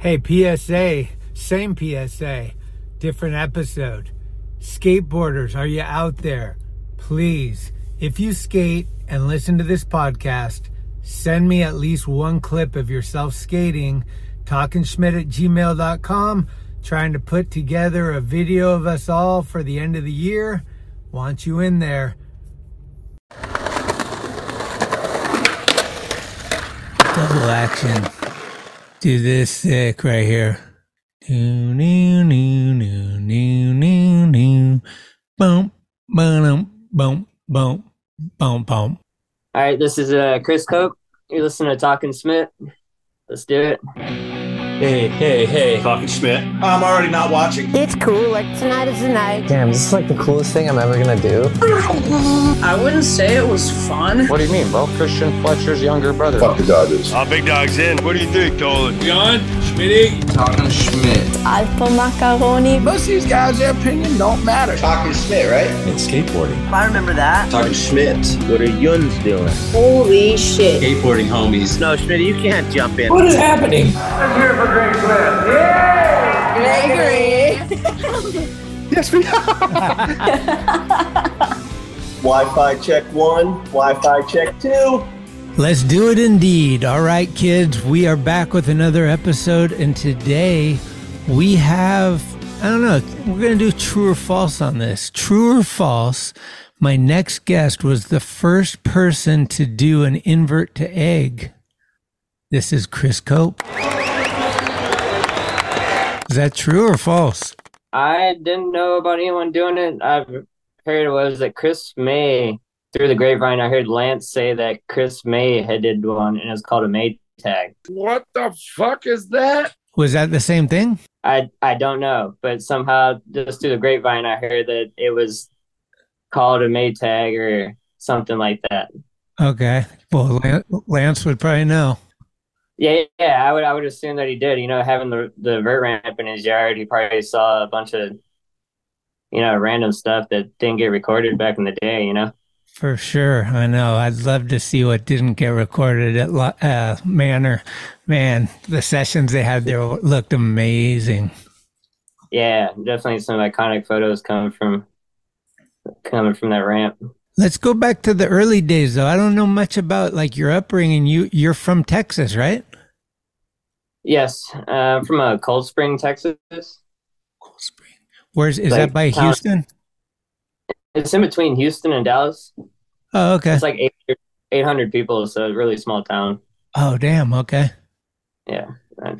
Hey, PSA, same PSA, different episode. Skateboarders, are you out there? Please, if you skate and listen to this podcast, send me at least one clip of yourself skating, talkinschmit at gmail.com, trying to put together a video of us all for the end of the year. Want you in there. Double action. Do this sick right here. Boom. All right, this is uh, Chris Cope. You're listening to Talkin' Schmit. Let's do it. Hey, hey, hey. Talkin' Schmit. I'm already not watching. It's cool, like tonight is the night. Damn, this is like the coolest thing I'm ever gonna do. I wouldn't say it was fun. What do you mean? Well, Christian Fletcher's younger brother. Fuck the Dodgers. Oh, big dog's in. What do you think, Dolan? John, Schmitty. Talkin' Schmit. Alpha macaroni. Most of these guys, their opinion don't matter. Talkin' Schmit, right? It's skateboarding. I remember that. Talkin' Schmit. What are Yuns doing? Holy shit. Skateboarding homies. No, Schmidt, you can't jump in. What is happening? Gregory. Yes, we are. Wi-Fi check one. Wi-Fi check two. Let's do it indeed. All right, kids, we are back with another episode, and today we have, I don't know, we're going to do true or false on this. True or false, my next guest was the first person to do an invert to egg. This is Chris Cope. Is that true or false? I didn't know about anyone doing it. I've heard it was that Chris May, through the grapevine, I heard Lance say that Chris May had did one, and it's called a May tag. What the fuck is that? Was that the same thing? I I don't know, but somehow just through the grapevine, I heard that it was called a May tag or something like that. Okay. Well, Lance would probably know. Yeah, yeah, I would I would assume that he did. You know, having the the vert ramp in his yard, he probably saw a bunch of you know random stuff that didn't get recorded back in the day. You know. For sure. I know. I'd love to see what didn't get recorded at uh, Manor. Man, the sessions they had there looked amazing. Yeah, definitely some iconic photos coming from coming from that ramp. Let's go back to the early days, though. I don't know much about like your upbringing. You you're from Texas, right? Yes, uh, from uh, Cold Spring, Texas. Cold Spring. Where's is Like that by Houston? It's in between Houston and Dallas. Oh, okay. It's like 800, 800 people, so a really small town. oh, damn. Okay. Yeah.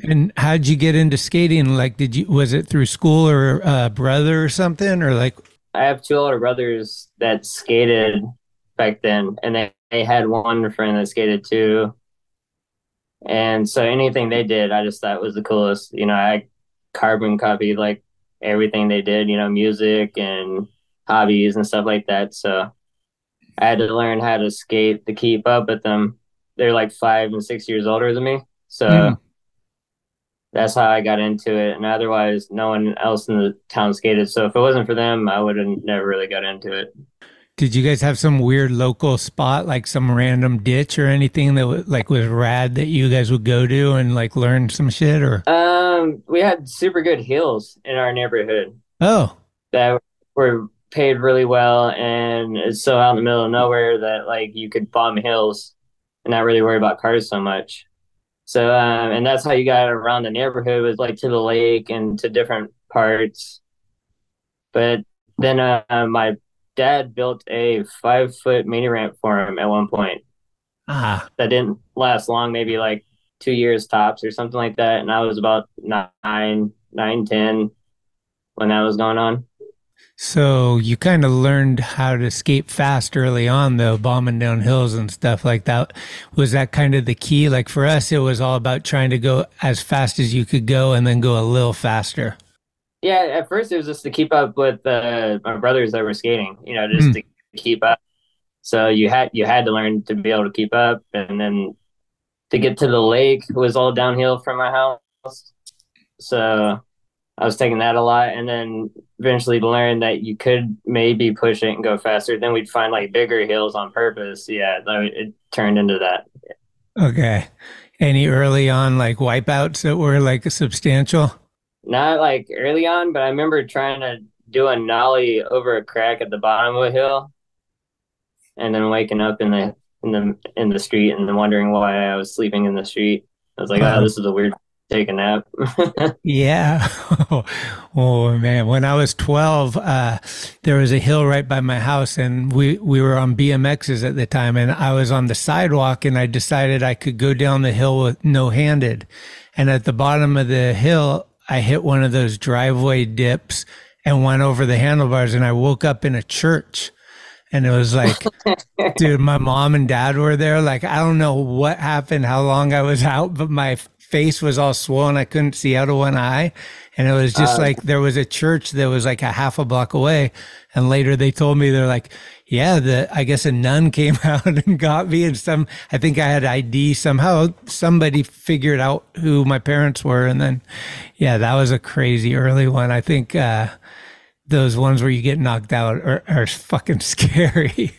And how'd you get into skating? Like, did you was it through school or uh, brother or something, or like? I have two older brothers that skated back then, and they, they had one friend that skated too. And so anything they did, I just thought was the coolest. You know, I carbon copied like everything they did, you know, music and hobbies and stuff like that. So I had to learn how to skate to keep up with them. They're like five and six years older than me. So Hmm. that's how I got into it. And otherwise, no one else in the town skated. So if it wasn't for them, I would have never really got into it. Did you guys have some weird local spot, like some random ditch or anything that was like was rad that you guys would go to and like learn some shit? Or Um, we had super good hills in our neighborhood oh, that were paid really well, and it's so out in the middle of nowhere that like you could bomb hills and not really worry about cars so much. So, um, and that's how you got around the neighborhood was like to the lake and to different parts. But then, uh, my dad built a five foot mini ramp for him at one point ah, that didn't last long, maybe like two years tops or something like that. And I was about nine, nine, ten when that was going on. so you kind of learned how to skate fast early on, though, bombing down hills and stuff like that. Was that kind of the key? Like for us, it was all about trying to go as fast as you could go and then go a little faster. Yeah, at first it was just to keep up with uh, my brothers that were skating, you know, just Hmm. to keep up. So you had you had to learn to be able to keep up, and then to get to the lake was all downhill from my house. So I was taking that a lot, and then eventually to learn that you could maybe push it and go faster. Then we'd find like bigger hills on purpose. Yeah, it turned into that. Okay. Any early on like wipeouts that were like substantial? Not like early on, but I remember trying to do a nollie over a crack at the bottom of a hill, and then waking up in the in the in the street and wondering why I was sleeping in the street. I was like, oh, this is a weird take a nap. yeah. oh man, when I was 12, uh, there was a hill right by my house and we, we were on BMXs at the time and I was on the sidewalk and I decided I could go down the hill with no handed. And at the bottom of the hill, I hit one of those driveway dips and went over the handlebars and I woke up in a church. And it was like, dude, my mom and dad were there. Like, I don't know what happened, how long I was out, but my face was all swollen. I couldn't see out of one eye. And it was just uh, like there was a church that was like a half a block away. And later they told me they're like, yeah, the I guess a nun came out and got me and some I think I had ID somehow somebody figured out who my parents were and then yeah, that was a crazy early one. I think uh those ones where you get knocked out are, are fucking scary.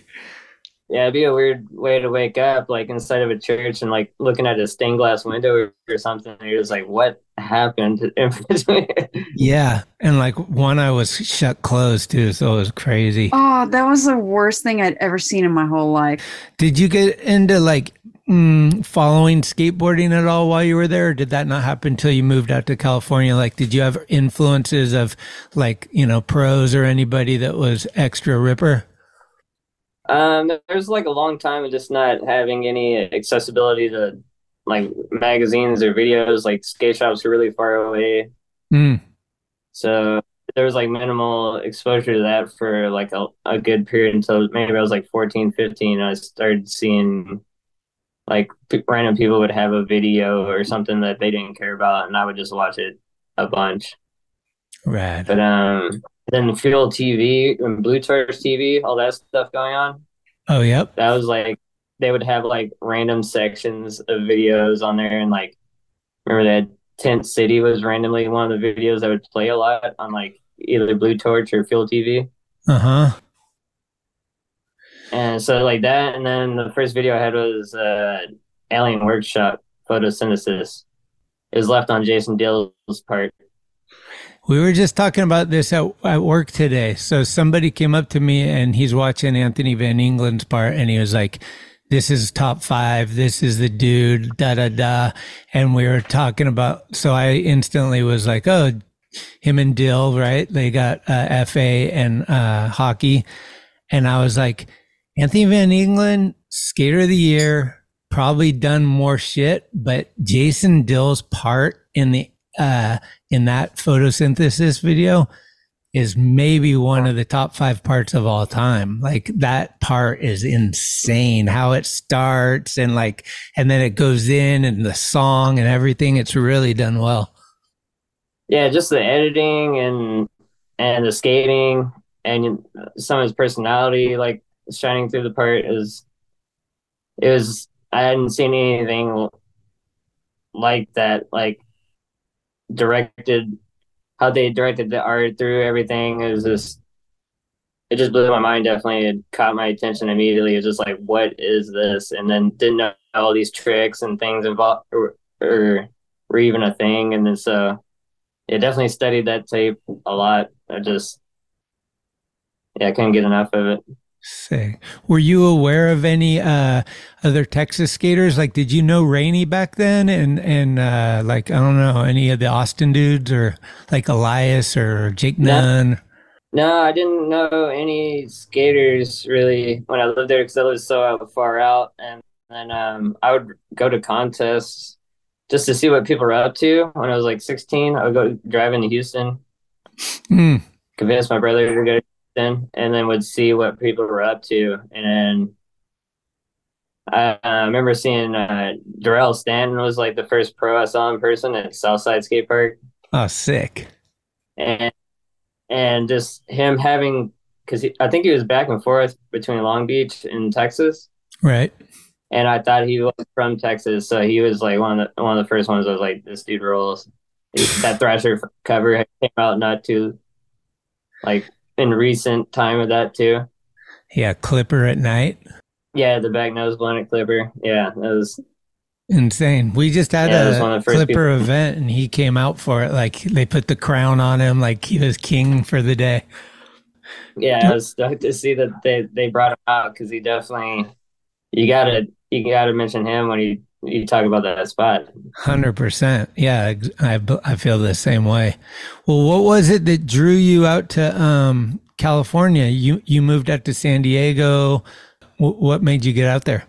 Yeah, it'd be a weird way to wake up, like inside of a church and like looking at a stained glass window or something. And you're just like, what happened? yeah. And like one eye was shut closed too. So it was crazy. Oh, that was the worst thing I'd ever seen in my whole life. Did you get into like mm, following skateboarding at all while you were there? Or did that not happen until you moved out to California? Like, did you have influences of like, you know, pros or anybody that was extra ripper? Um, there's like a long time of just not having any accessibility to like magazines or videos. Like skate shops are really far away. Mm. So there was like minimal exposure to that for like a, a good period until maybe I was like 14, 15. I started seeing like random people would have a video or something that they didn't care about, and I would just watch it a bunch. Right. But um, then Fuel TV and Blue Torch TV, all that stuff going on. Oh, yep. That was like they would have like random sections of videos on there, and like remember that Tent City was randomly one of the videos that would play a lot on like either Blue Torch or Fuel TV. Uh huh. And so like that, and then the first video I had was uh, Alien Workshop photosynthesis. It was left on Jason Dill's part we were just talking about this at, at work today. So somebody came up to me and he's watching Anthony Van Engelen's part and he was like, this is top five. This is the dude, da, da, da. And we were talking about, so I instantly was like, oh, him and Dill, right? They got uh, FA and uh, hockey. And I was like, Anthony Van Engelen, skater of the year, probably done more shit, but Jason Dill's part in the uh, in that photosynthesis video is maybe one of the top five parts of all time. Like that part is insane how it starts and like, and then it goes in and the song and everything. It's really done well. Yeah. Just the editing and, and the skating and some of his personality, like shining through the part is, it was, I hadn't seen anything like that. Like directed how they directed the art through everything is just it just blew my mind definitely. It caught my attention immediately. It was just like what is this? And then didn't know all these tricks and things involved or, or were even a thing. And then so yeah definitely studied that tape a lot. I just yeah i couldn't get enough of it Say, were you aware of any uh, other Texas skaters? Like, did you know Rainey back then? And and uh, like, I don't know any of the Austin dudes or like Elias or Jake Nunn. No, I didn't know any skaters really when I lived there because I lived so far out. And then um, I would go to contests just to see what people were up to. When I was like 16, I would go driving to Houston, mm. convince my brother to go and then would see what people were up to. And I uh, remember seeing uh, Darrell Stanton was like the first pro I saw in person at Southside Skate Park. Oh, sick! And and just him having because I think he was back and forth between Long Beach and Texas, right? And I thought he was from Texas, so he was like one of the one of the first ones. I was like, this dude rolls. that Thrasher cover came out not too like in recent time of that too. Yeah, Clipper at night. Yeah, the back nose blunted Clipper. Yeah, that was Insane. We just had Yeah, a one of the first Clipper people- event and he came out for it. Like they put the crown on him, like he was king for the day. Yeah, I was stoked to see that they they brought him out because he definitely you gotta you gotta mention him when you you talk about that spot. Hundred percent. Yeah, I I feel the same way. Well, what was it that drew you out to um, California? You you moved out to San Diego. Wh- what made you get out there?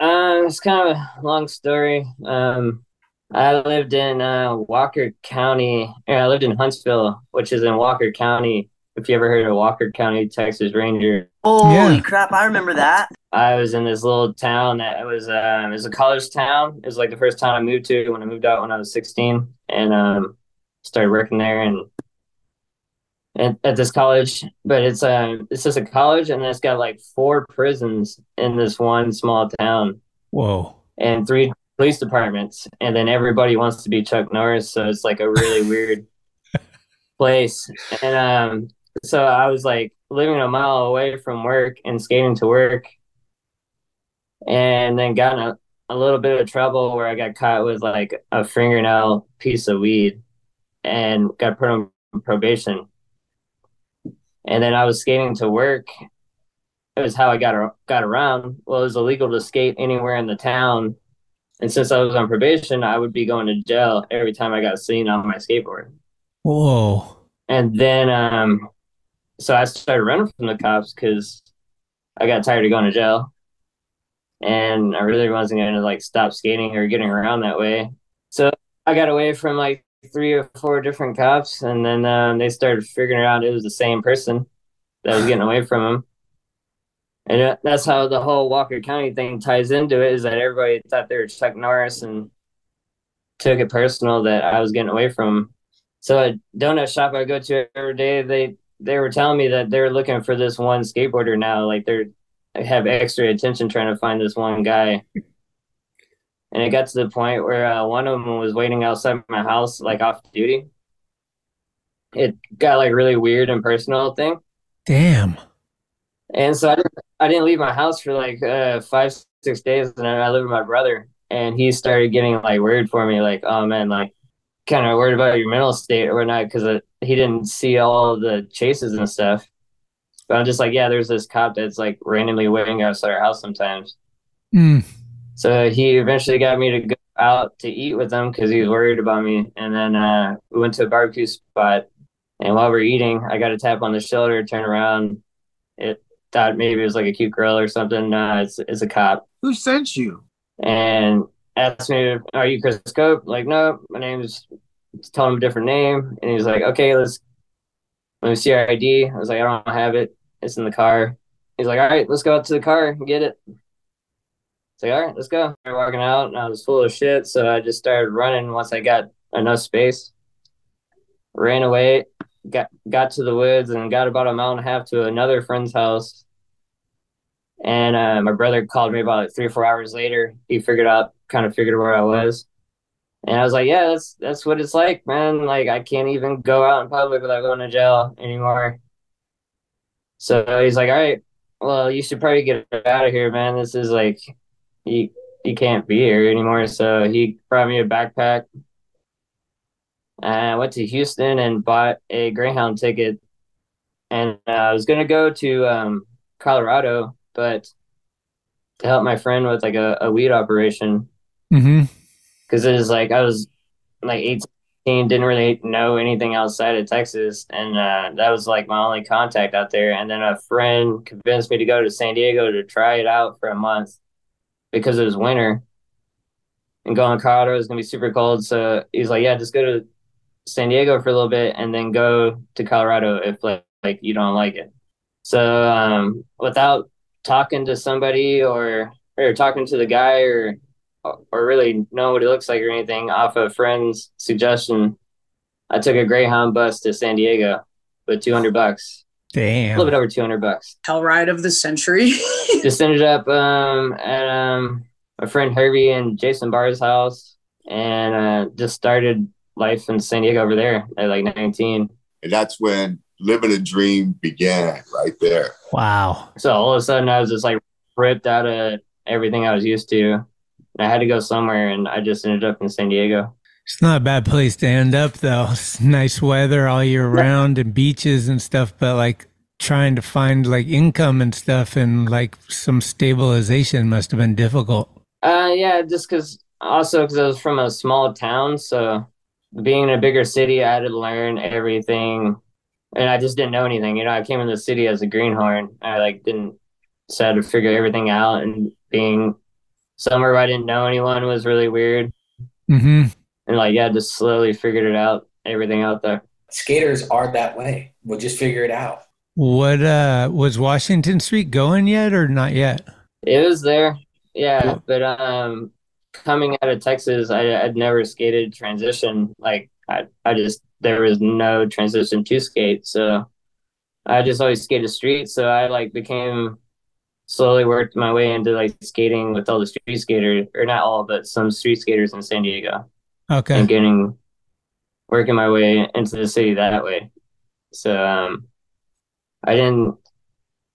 Um, it's kind of a long story. Um, I lived in uh, Walker County. Yeah, I lived in Huntsville, which is in Walker County. If you ever heard of Walker County, Texas Ranger, Holy Yeah. crap! I remember that. I was in this little town that was um, it was a college town. It was like the first town I moved to when I moved out when I was 16, and um, started working there and. At, at this college, but it's um it's just a college, and it's got like four prisons in this one small town. Whoa. and three police departments, and then everybody wants to be Chuck Norris, so it's like a really weird place. And um, so I was like living a mile away from work and skating to work, and then got in a, a little bit of trouble where I got caught with like a fingernail piece of weed, and got put on probation. And then I was skating to work, it was how I got got around. Well, it was illegal to skate anywhere in the town, and since I was on probation, I would be going to jail every time I got seen on my skateboard. Whoa. And then, um, so I started running from the cops because I got tired of going to jail, and I really wasn't going to like stop skating or getting around that way. So I got away from like three or four different cops, and then um, they started figuring out it was the same person that was getting away from them. And that's how the whole Walker County thing ties into it is that everybody thought they were Chuck Norris and took it personal that I was getting away from. So a donut shop I go to every day, they they were telling me that they're looking for this one skateboarder now. Like they're they have extra attention trying to find this one guy. And it got to the point where uh, one of them was waiting outside my house, like off duty. It got like really weird and personal thing. Damn. And so I didn't, I didn't leave my house for like uh, five, six days. And I lived with my brother, and he started getting like worried for me, like, oh man, like kind of worried about your mental state or whatnot, because he didn't see all the chases and stuff. But I'm just like, yeah, there's this cop that's like randomly waiting outside our house sometimes. Mm. So he eventually got me to go out to eat with him because he was worried about me. And then uh, we went to a barbecue spot. And while we are eating, I got a tap on the shoulder, turn around. It thought maybe it was like a cute girl or something. No, it's, it's a cop. Who sent you? And asked me, Are you Chris Cope? Like, no, my name's, told him a different name. And he's like, Okay, let's, let me see your ID. I was like, I don't have it. It's in the car. He's like, All right, let's go out to the car and get it. It's like, all right, let's go. We're walking out, and I was full of shit, so I just started running once I got enough space. Ran away, got got to the woods, and got about a mile and a half to another friend's house. And uh, my brother called me about like three or four hours later. He figured out, kind of figured where I was, and I was like, "Yeah, that's that's what it's like, man. Like I can't even go out in public without going to jail anymore." So he's like, "All right, well, you should probably get out of here, man. This is like." you you can't be here anymore. So he brought me a backpack. And I went to Houston and bought a Greyhound ticket. And uh, I was gonna go to um, Colorado, but to help my friend with like a, a weed operation Mm-hmm. because it was like I was like 18, didn't really know anything outside of Texas, and uh, that was like my only contact out there. And then a friend convinced me to go to San Diego to try it out for a month because it was winter, and going to Colorado was gonna be super cold. So he's like, "Yeah, just go to San Diego for a little bit, and then go to Colorado if like, like you don't like it." So um, without talking to somebody or or talking to the guy or or really know what he looks like or anything off a friend's suggestion, I took a Greyhound bus to San Diego with 200 bucks, Damn. a little bit over 200 bucks. Hell ride of the century. Just ended up um, at um, my friend Herbie and Jason Barr's house and uh, just started life in San Diego over there at like 19. And that's when living a dream began right there. Wow. So all of a sudden I was just like ripped out of everything I was used to. And I had to go somewhere, and I just ended up in San Diego. It's not a bad place to end up, though. It's nice weather all year round and beaches and stuff, but like trying to find like income and stuff and like some stabilization must have been difficult. Uh, yeah, just because also because I was from a small town, so being in a bigger city, I had to learn everything, and I just didn't know anything. You know, I came in the city as a greenhorn. I like didn't so I had to figure everything out, and being somewhere where I didn't know anyone was really weird. Mm-hmm. And like, yeah, just slowly figured it out, everything out there. Skaters are that way. We'll just figure it out. What uh was Washington Street going yet or not yet? It was there, yeah. But um, coming out of Texas, I, I'd never skated transition. Like I, I just there was no transition to skate, so I just always skated street. So I like became slowly worked my way into like skating with all the street skaters, or not all, but some street skaters in San Diego. Okay. And getting working my way into the city that way. So um, I didn't.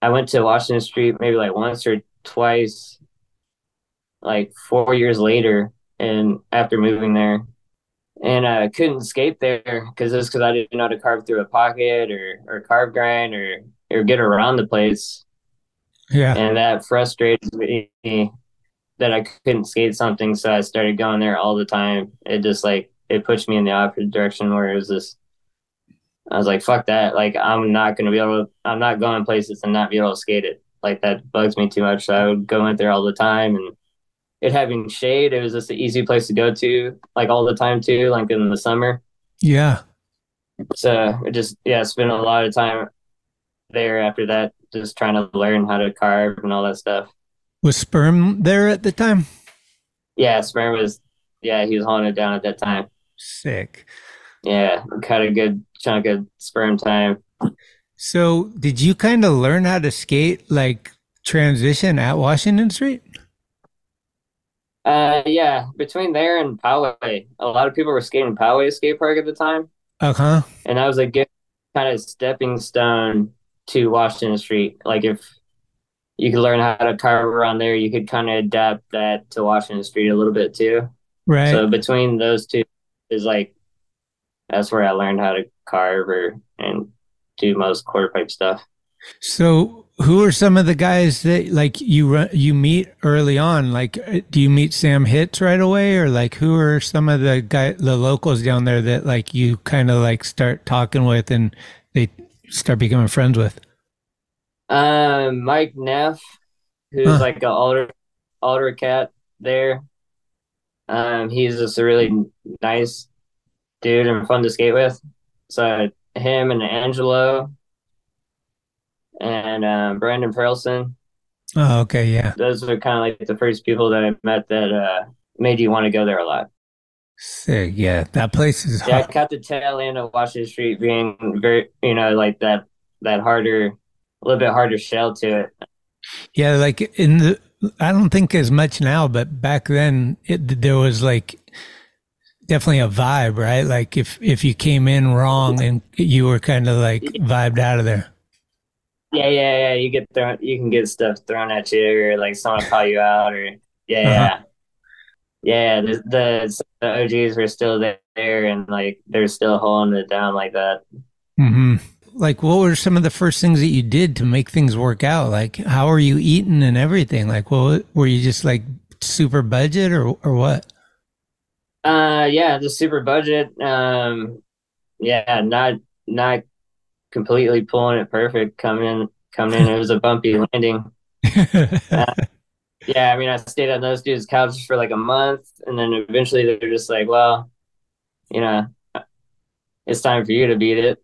I went to Washington Street maybe like once or twice, like four years later, and after moving there, and I couldn't skate there because it's because I didn't know how to carve through a pocket or or carve grind or or get around the place. Yeah. And that frustrated me that I couldn't skate something, so I started going there all the time. It just like it pushed me in the opposite direction where it was just I was like, fuck that. Like I'm not gonna be able to I'm not going places and not be able to skate it. Like that bugs me too much. So I would go in there all the time and it having shade, it was just an easy place to go to, like all the time too, like in the summer. Yeah. So it just yeah, spent a lot of time there after that, just trying to learn how to carve and all that stuff. Was sperm there at the time? Yeah, sperm was yeah, he was holding it down at that time. Sick. Yeah, cut a good chunk of sperm time. So, did you kind of learn how to skate like transition at Washington Street? Uh, yeah, between there and Poway, a lot of people were skating Poway skate park at the time. Uh huh. And that was a good kind of stepping stone to Washington Street. Like if you could learn how to carve around there, you could kind of adapt that to Washington Street a little bit too. Right. So between those two is like that's where I learned how to carve or and do most quarter pipe stuff. So, who are some of the guys that like you run, you meet early on? Like, uh, do you meet Sam Hitz right away, or like who are some of the guy the locals down there that like you kind of like start talking with and they start becoming friends with? Um, Mike Neff, who's Huh. like an older older cat there. Um, he's just a really nice dude and fun to skate with. So him and Angelo and um, Brandon Perelson, Oh, okay, yeah, those are kind of like the first people that I met that uh, made you want to go there a lot. Sick. Yeah, that place is Yeah, I hot. caught the tail end of Washington Street being very, you know, like that that harder, a little bit harder shell to it. Yeah, like in the I don't think as much now, but back then it, there was like definitely a vibe, right? Like if if you came in wrong and you were kind of like vibed out of there. Yeah, yeah, yeah. You get thrown, you can get stuff thrown at you, or like someone call you out, or yeah, Uh-huh. yeah, yeah. The, the the OGs were still there, and like they're still holding it down like that. hmm Like, what were some of the first things that you did to make things work out? Like, how are you eating and everything? Like, what were you just like super budget or or what? Uh, yeah, the super budget. Um, yeah, not not completely pulling it perfect. Coming in, coming in, it was a bumpy landing. Yeah, I mean, I stayed on those dudes' couches for like a month, and then eventually they're just like, "Well, you know, it's time for you to beat it."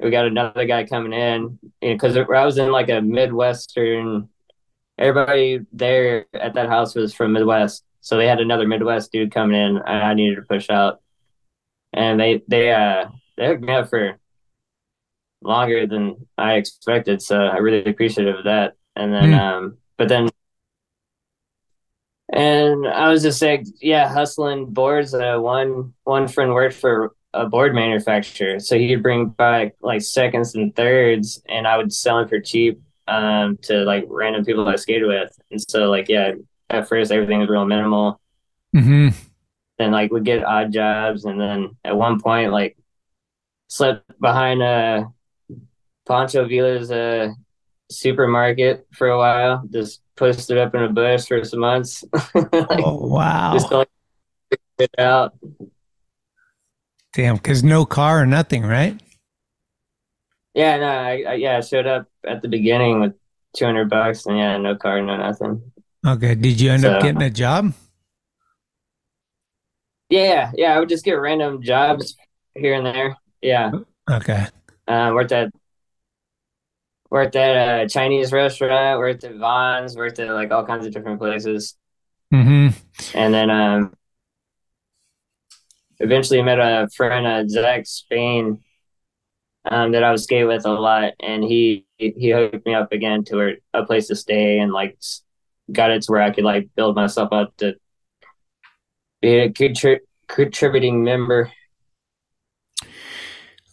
We got another guy coming in because I was in like a midwestern. Everybody there at that house was from Midwest, so they had another Midwest dude coming in, and I needed to push out, and they they uh they hooked me up for longer than I expected, so I really appreciative of that. And then, Hmm. um, but then and I was just like, yeah, hustling boards. Uh, one one friend worked for a board manufacturer, so he'd bring back like seconds and thirds, and I would sell them for cheap um, to like random people I skated with. And so, like, yeah, at first everything was real minimal, Mm-hmm. and like would get odd jobs and then at one point like slept behind a Pancho Villa's uh, supermarket for a while, just posted up in a bush for some months. like, Oh wow! just like it out. Damn, because no car or nothing, right? Yeah, no, I, I yeah, I showed up at the beginning with two hundred bucks and yeah, no car, no nothing. Okay. Did you end up getting a job? Yeah, yeah, I would just get random jobs here and there. Yeah. Okay. Uh, worked at worked at a Chinese restaurant, worked at Vons, worked at like all kinds of different places. Mm-hmm. And then um eventually met a friend uh, Zach Spain um that I would skate with a lot and he he hooked me up again to a, a place to stay and like got it to where I could like build myself up to be a contri- contributing member.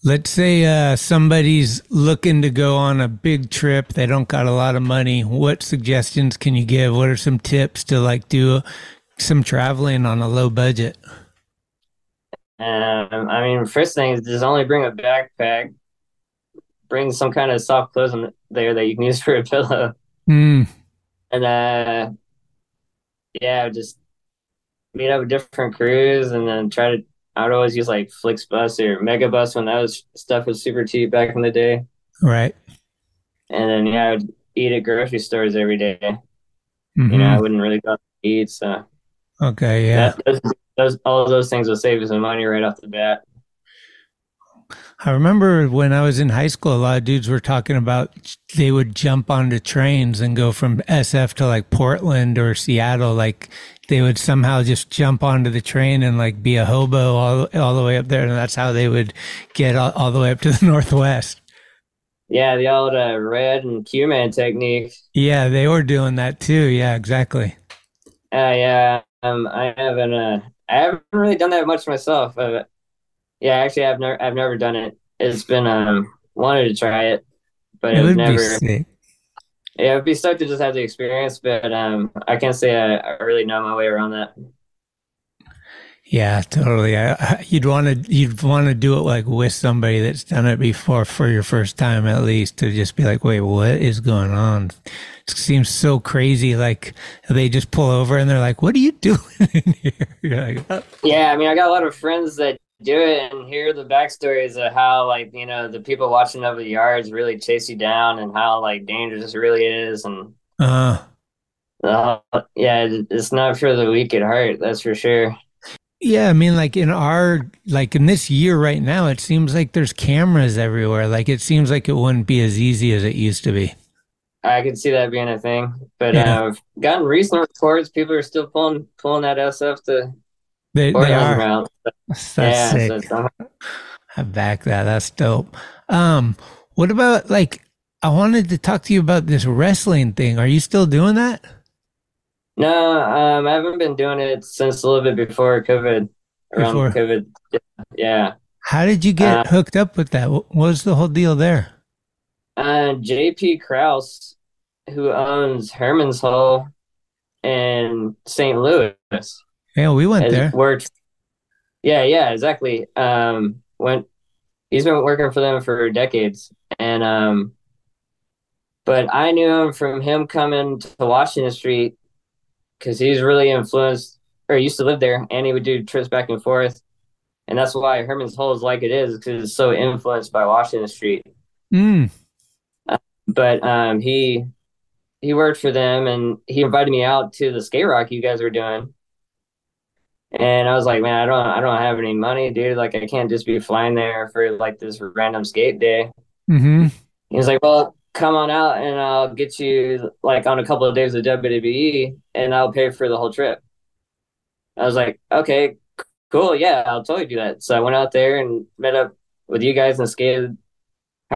Let's say uh, somebody's looking to go on a big trip. They don't got a lot of money. What suggestions can you give? What are some tips to like do some traveling on a low budget? Um, I mean, first thing is just only bring a backpack. Bring some kind of soft clothes in there that you can use for a pillow. Mm, And uh yeah, just meet up with different crews and then try to I would always use like Flixbus or Megabus when that was stuff was super cheap back in the day. right. And then yeah, I would eat at grocery stores every day. Mhm. You know, I wouldn't really go eat, so Okay. Yeah. that, those, those all of those things will save you some money right off the bat. I remember when I was in high school, a lot of dudes were talking about they would jump onto trains and go from SF to like Portland or Seattle. Like they would somehow just jump onto the train and like be a hobo all, all the way up there. And that's how they would get all, all the way up to the Northwest. Yeah, the old uh, red and Q man technique. Yeah, they were doing that too. Yeah, exactly. Uh, yeah, um, I haven't. Uh, I haven't really done that much myself. Uh, yeah, actually, I've never. I've never done it. It's been um wanted to try it, but It I've would never. be. Yeah, it'd be stoked to just have the experience, but um, I can't say I, I really know my way around that. Yeah, totally. I, I- you'd want to you'd want to do it like with somebody that's done it before for your first time at least to just be like, wait, what is going on? It seems so crazy. Like they just pull over and they're like, "What are you doing in here?" Like, "Oh." Yeah, I mean, I got a lot of friends that do it and hear the backstories of how, like, you know, the people watching over the yards really chase you down and how, like, dangerous it really is. And, uh, uh, yeah, it's not for the weak at heart, that's for sure. yeah. I mean, like in our like in this year right now, it seems like there's cameras everywhere. Like it seems like it wouldn't be as easy as it used to be. I could see that being a thing, but Yeah. uh, I've gotten recent reports. People are still pulling pulling that SF to They they are. route. That's yeah, sick. so I'm- back that. That's dope. Um, what about like I wanted to talk to you about this wrestling thing. Are you still doing that? no, um, I haven't been doing it since a little bit before COVID. Around Before. COVID, yeah. How did you get Uh, hooked up with that? What was the whole deal there? Uh, JP Kraus, who owns Herman's Hole in St. Louis, Yeah, we went there. worked. Yeah, yeah, exactly. Um, went. He's been working for them for decades, and um, but I knew him from him coming to Washington Street because he's really influenced, or used to live there, and he would do trips back and forth, and that's why Herman's Hole is like it is because it's so influenced by Washington Street Mm. but um, he he worked for them and he invited me out to the skate rock you guys were doing and i was like man i don't i don't have any money dude. Like i can't just be flying there for like this random skate day. Mm-hmm. he was like well come on out and i'll get you like on a couple of days of wwe and i'll pay for the whole trip. I was like okay cool. Yeah i'll totally do that. So i went out there and met up with you guys and skated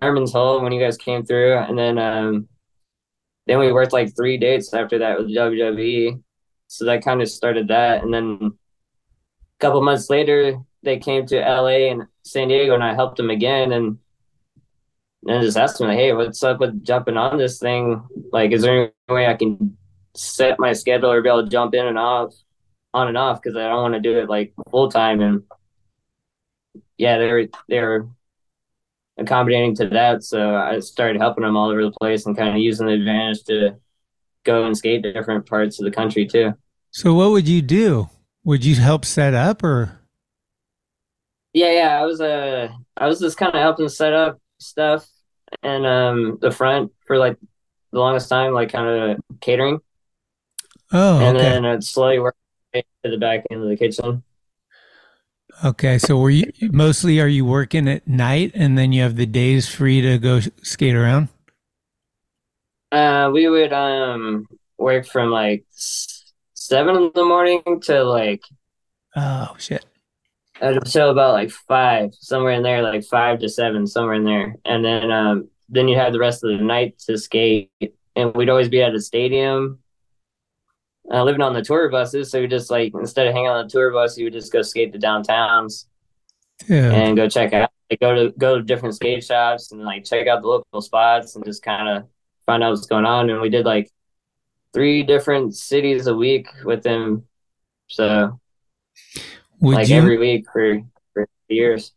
Herman's Hole when you guys came through, and then um, then we worked like three dates after that with WWE. So that kind of started that, and then couple months later, they came to LA and San Diego, and I helped them again, and then just asked them, "Hey, what's up with jumping on this thing? Like, is there any way I can set my schedule or be able to jump in and off?" on and off because I don't want to do it like full time. And yeah, they're they're accommodating to that. So I started helping them all over the place and kind of using the advantage to go and skate different parts of the country too. So what would you do? Would you help set up or? Yeah, yeah, I was uh I was just kind of helping set up stuff and um the front for like the longest time, like kind of catering. Oh, and okay. then I'd slowly work to the back end of the kitchen. Okay, so were you mostly are you working at night and then you have the days free to go skate around? Uh, we would um work from like seven in the morning to like Oh shit. until about like five, somewhere in there, like five to seven, somewhere in there, and then um then you have the rest of the night to skate, and we'd always be at a stadium. Uh, living on the tour buses, so we just like instead of hanging on the tour bus, you would just go skate to downtowns Yeah. and go check out, like, go to go to different skate shops and like check out the local spots and just kind of find out what's going on. And we did like three different cities a week with them, so Would like you every week for for years.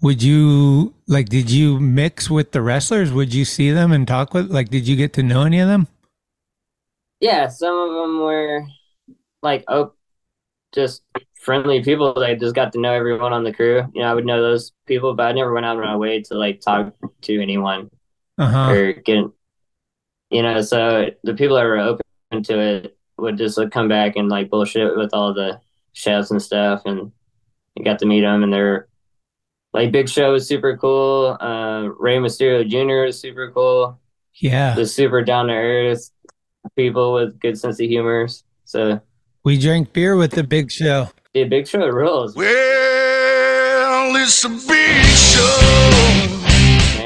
would you like did you mix with the wrestlers? Would you see them and talk with like did you get to know any of them? Yeah, some of them were like oh, just friendly people. They just got to know everyone on the crew. You know, I would know those people, but I never went out of my way to like talk to anyone. Uh-huh. or get you know so the people that were open to it would just like come back and like bullshit with all the chefs and stuff and you got to meet them and they're like big show was super cool uh rey mysterio jr is super cool Yeah. the super down to earth people with good sense of humor so We drank beer with the big show. yeah big show rules Well, it's a big show.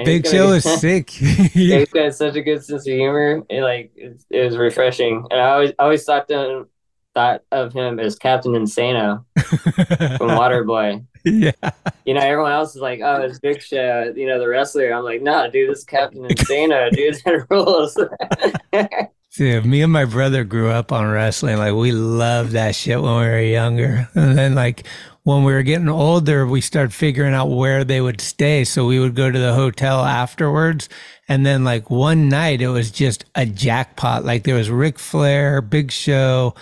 Big show is sick. He's got such a good sense of humor. It, like it, it was refreshing, and I always I always thought to, thought of him as Captain Insano from Waterboy. yeah. You know, everyone else is like, "Oh, it's Big Show," you know, the wrestler. I'm like, "No, dude, this is Captain Insano, dude. That rules." Dude, me and my brother grew up on wrestling. Like we loved that shit when we were younger. And then like when we were getting older, we started figuring out where they would stay. So we would go to the hotel afterwards. And then like one night it was just a jackpot. Like there was Ric Flair, Big Show.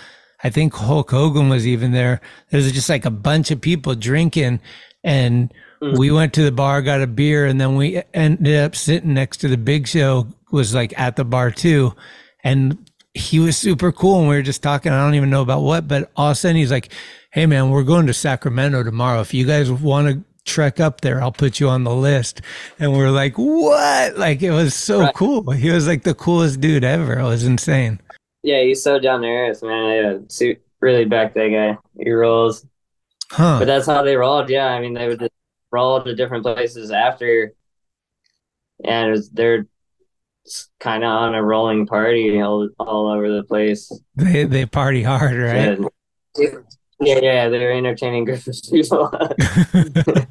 I think Hulk Hogan was even there. There was just like a bunch of people drinking and mm. we went to the bar, got a beer, and then we ended up sitting next to the big show was like at the bar too. And he was super cool. And we were just talking. I don't even know about what, but all of a sudden he's like, Hey man, we're going to Sacramento tomorrow. If you guys want to trek up there, I'll put you on the list. And we're like, what? Like it was so Right. cool. He was like the coolest dude ever. It was insane. yeah, he's so down to earth, man. I uh, really back that guy. He rolls. Huh. But that's how they rolled. Yeah, I mean, they would just roll to different places after, and it was, they're kind of on a rolling party all, all over the place. They they party hard, right? And- yeah, yeah, they're entertaining of people.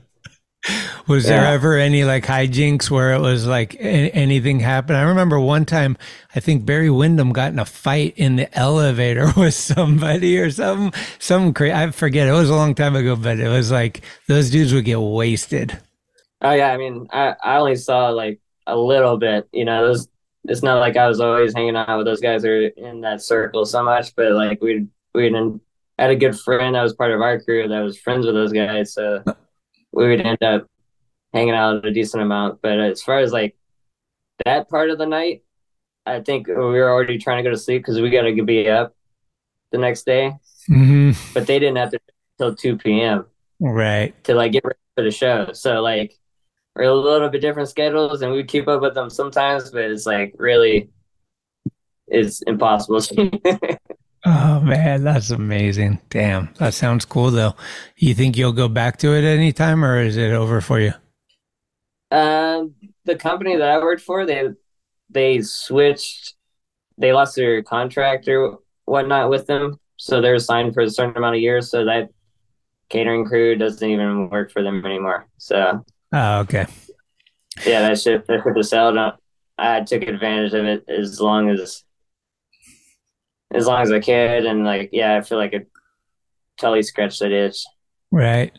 Was there ever any like hijinks where it was like a- anything happened? I remember one time, I think Barry Windham got in a fight in the elevator with somebody or something. Some crazy, I forget. It was a long time ago, but it was like those dudes would get wasted. oh yeah, I mean, I I only saw like a little bit. You know, those. It's not like I was always hanging out with those guys or in that circle so much, but like we we had a good friend that was part of our crew that was friends with those guys, so we would end up hanging out a decent amount. But as far as like that part of the night, I think we were already trying to go to sleep because we got to be up the next day. hmm But they didn't have to till two p.m. Right. to like get ready for the show. So like we're a little bit different schedules, and we keep up with them sometimes, but it's like really it's impossible. Oh man, that's amazing. Damn, that sounds cool though. You think you'll go back to it anytime, or is it over for you? Um, the company that I worked for, they they switched. They lost their contract or whatnot with them, so they're signed for a certain amount of years. So that catering crew doesn't even work for them anymore. So Oh, okay. yeah, that shit that ship was sailed. I I took advantage of it as long as as long as I could, and like yeah, I feel like it he scratched that itch. Right.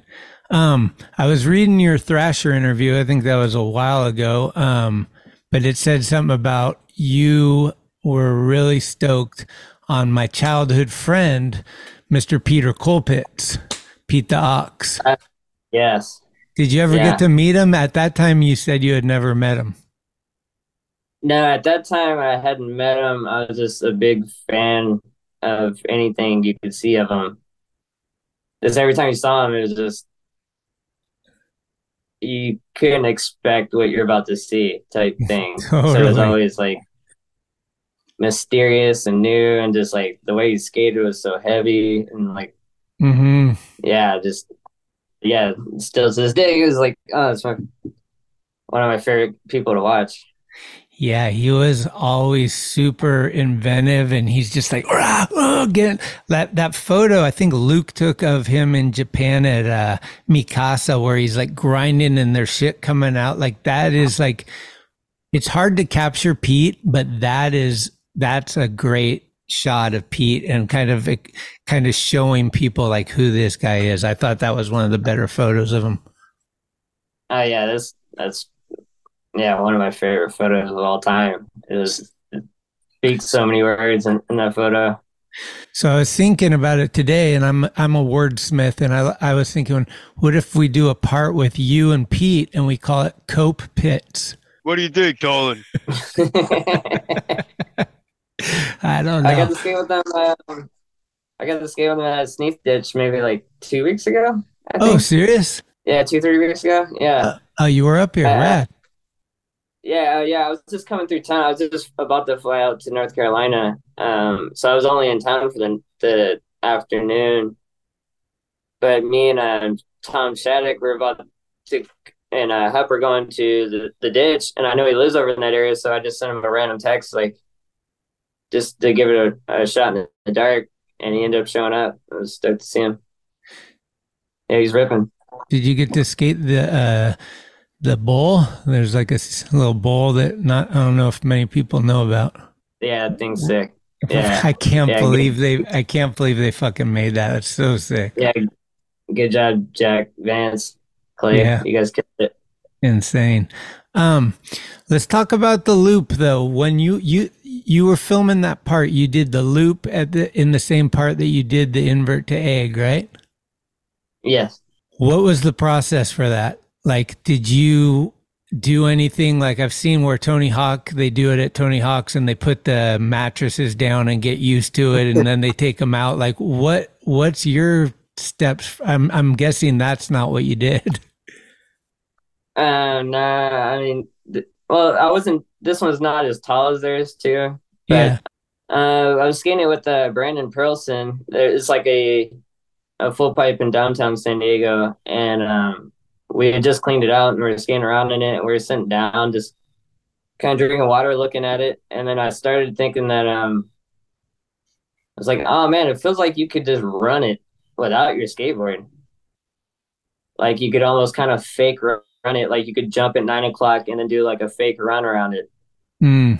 Um, I was reading your Thrasher interview. I think that was a while ago. Um, but it said something about you were really stoked on my childhood friend, Mr. Peter Colpitts, Pete the Ox. Uh, yes. Did you ever Yeah. get to meet him? At that time, you said you had never met him. No, at that time I hadn't met him. I was just a big fan of anything you could see of him. Just every time you saw him, it was just you couldn't expect what you're about to see type thing. So it was always like mysterious and new, and just like the way he skated was so heavy and like Mm-hmm. yeah, just yeah. Still to this day, it was like oh, it's one of my favorite people to watch. Yeah, he was always super inventive, and he's just like, "Rah, get that that photo. I think Luke took of him in Japan at uh, Mikasa, where he's like grinding and their shit coming out. Like that is like, it's hard to capture Pete, but that is that's a great shot of Pete and kind of kind of showing people like who this guy is. I thought that was one of the better photos of him. Oh yeah, that's that's yeah, one of my favorite photos of all time. It was it speaks so many words in, in that photo. So I was thinking about it today, and I'm I'm a wordsmith, and I I was thinking, what if we do a part with you and Pete, and we call it Cope Pitts? What do you think, Dolan? I don't know. I got to skate with them. Um, I got to skate with them at Sneath Ditch maybe like two weeks ago. I oh, serious? yeah, two three weeks ago. Yeah, Oh, you were up here, Uh, rad. yeah, uh, yeah. I was just coming through town. I was just about to fly out to North Carolina. Um, so I was only in town for the the afternoon. But me and uh, Tom Shattuck were about to, and uh, Hup were going to the, the ditch, and I know he lives over in that area, so I just sent him a random text, like, just to give it a, a shot in the dark, and he ended up showing up. I was stoked to see him. Yeah, he's ripping. Did you get to skate the uh, the bowl? There's like a little bowl that not I don't know if many people know about. Yeah, that thing's sick. Yeah, I can't Yeah, believe they I can't believe they fucking made that. It's so sick. Yeah, good job, Jack Vance, Clay. Yeah. You guys killed it. Insane. Um, let's talk about the loop though. When you you you were filming that part, you did the loop at the in the same part that you did the invert to egg, right? Yes. What was the process for that? Like, did you do anything like I've seen where Tony Hawk they do it at Tony Hawk's and they put the mattresses down and get used to it and then they take them out. Like, what what's your steps? I'm I'm guessing that's not what you did. Uh, nah, I mean, well, I wasn't. This one's not as tall as theirs too. But Yeah. uh, I was skating with uh, Brandon Perelson. It's like a a full pipe in downtown San Diego, and um, we had just cleaned it out and we were skating around in it. And we were sitting down, just kind of drinking water, looking at it, and then I started thinking that um, I was like, oh man, it feels like you could just run it without your skateboard. Like you could almost kind of fake run it, like you could jump at nine o'clock and then do like a fake run around it. Mm.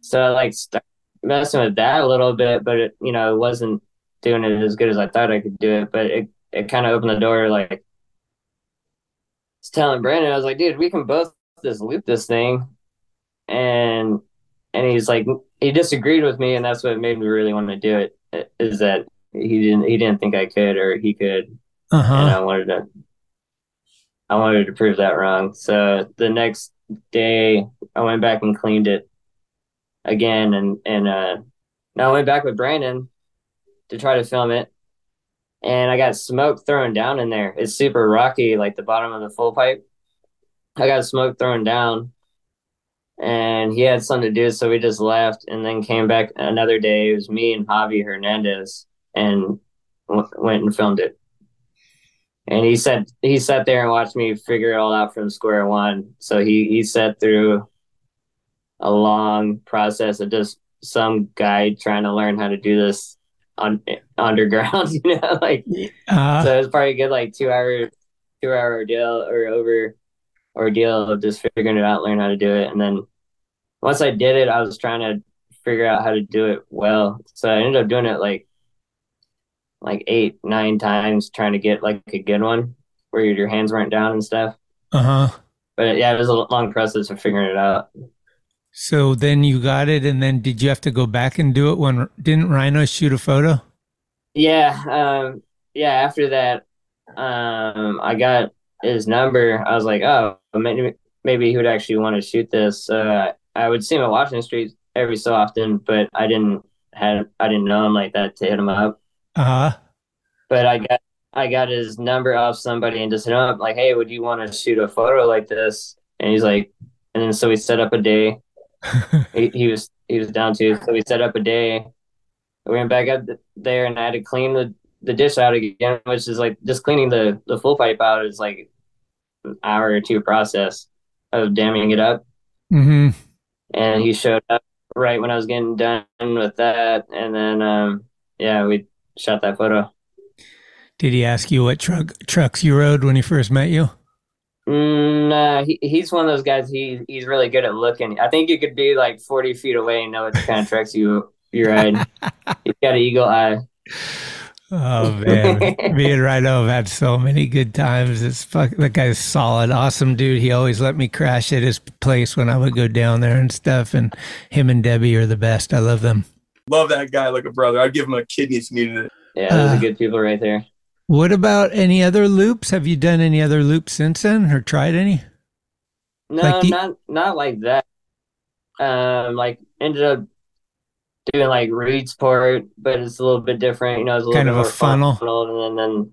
So I like started messing with that a little bit, but it, you know, it wasn't doing it as good as I thought I could do it. But it, it kind of opened the door. Like, I was telling Brandon, I was like, dude, we can both just loop this thing. And, and he's like, he disagreed with me. And that's what made me really want to do it is that he didn't, he didn't think I could, or he could. Uh-huh. And I wanted to, I wanted to prove that wrong. So the next day I went back and cleaned it again and and uh now I went back with Brandon to try to film it and I got smoke thrown down in there. It's super rocky, like the bottom of the full pipe. I got smoke thrown down and he had something to do, so we just left and then came back another day. It was me and Javi Hernandez and w- went and filmed it. And he said he sat there and watched me figure it all out from square one. So he he sat through a long process of just some guy trying to learn how to do this on underground, you know, like Uh, so was probably a good like two hour two hour ordeal or over ordeal of just figuring it out, learn how to do it. And then once I did it, I was trying to figure out how to do it well. So I ended up doing it like like eight, nine times trying to get like a good one where your, hands weren't down and stuff. Uh huh. But yeah, it was a long process of figuring it out. So then you got it, and then did you have to go back and do it when didn't Rhino shoot a photo? Yeah, um, yeah. After that, um, I got his number. I was like, oh, maybe maybe he would actually want to shoot this. Uh, I would see him at Washington Street every so often, but I didn't had I didn't know him like that to hit him up. Uh huh. But I got I got his number off somebody and just hit him up like, hey, would you want to shoot a photo like this? And he's like, and then so we set up a day. he, he was he was down to, so we set up a day. We went back up there, and I had to clean the the dish out again, which is like just cleaning the the full pipe out is like an hour or two process of damming it up. Mm-hmm. And he showed up right when I was getting done with that, and then um, yeah, we shot that photo. Did he ask you what truck trucks you rode when he first met you? Mm, nah, he, he's one of those guys. He he's really good at looking. I think you could be like forty feet away and know what kind of trucks you you ride. he's got an eagle eye. Oh man, me and Rhino have had so many good times. It's fuck. That guy's solid, awesome dude. He always let me crash at his place when I would go down there and stuff. And him and Debbie are the best. I love them. Love that guy like a brother. I'd give him a kidney if needed it. Yeah, those Uh, are good people right there. What about any other loops? Have you done any other loops since then, or tried any? No, like the- not not like that. Um, like ended up doing like Reed's Reedsport, but it's a little bit different. You know, it's a little Kind bit of a more funnel. funneled, and then, then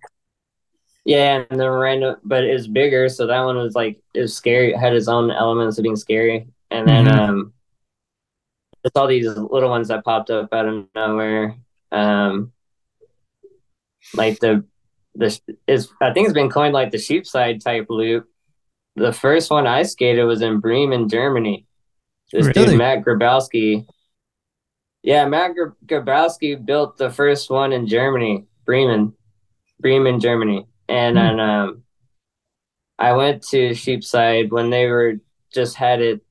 yeah, and then random, but it's bigger. So that one was like it was scary. It had its own elements of being scary, and then Mhm. um, it's all these little ones that popped up out of nowhere. Um, like the the is I think it's been coined like the sheepside type loop. The first one I skated was in Bremen, Germany. This Really? dude Matt Grabowski. Yeah, Matt Gra- Grabowski built the first one in Germany, Bremen, Bremen, Germany, and Hmm. then um, I went to Sheepside when they were just had it.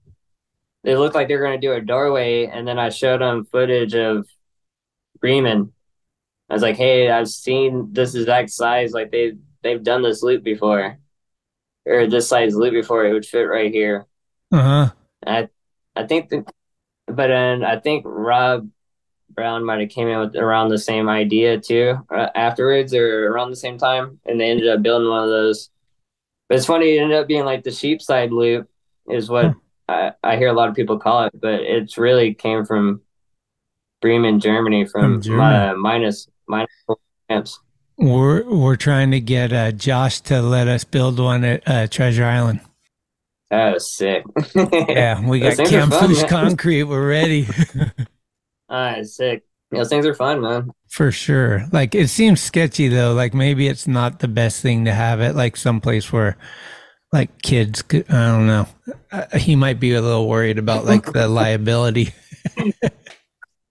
It looked like they were going to do a doorway, and then I showed them footage of Bremen. I was like, "Hey, I've seen this exact size. Like they they've done this loop before, or this size loop before. It would fit right here." Uh huh. I I think the, but then I think Rob Brown might have came in with around the same idea too uh, afterwards or around the same time, and they ended up building one of those. But it's funny, it ended up being like the sheepside loop is what I, I hear a lot of people call it, but it's really came from Bremen, Germany, from, From Germany. uh, minus minus four amps. We're we're trying to get uh, Josh to let us build one at uh, Treasure Island. Oh, sick. Yeah, we got Those things are fun, camouflage man. concrete. We're ready Ah, sick. Those things are fun, man. for sure. Like it seems sketchy though. Like maybe it's not the best thing to have it like someplace where like kids. I don't know. Uh, he might be a little worried about like the liability.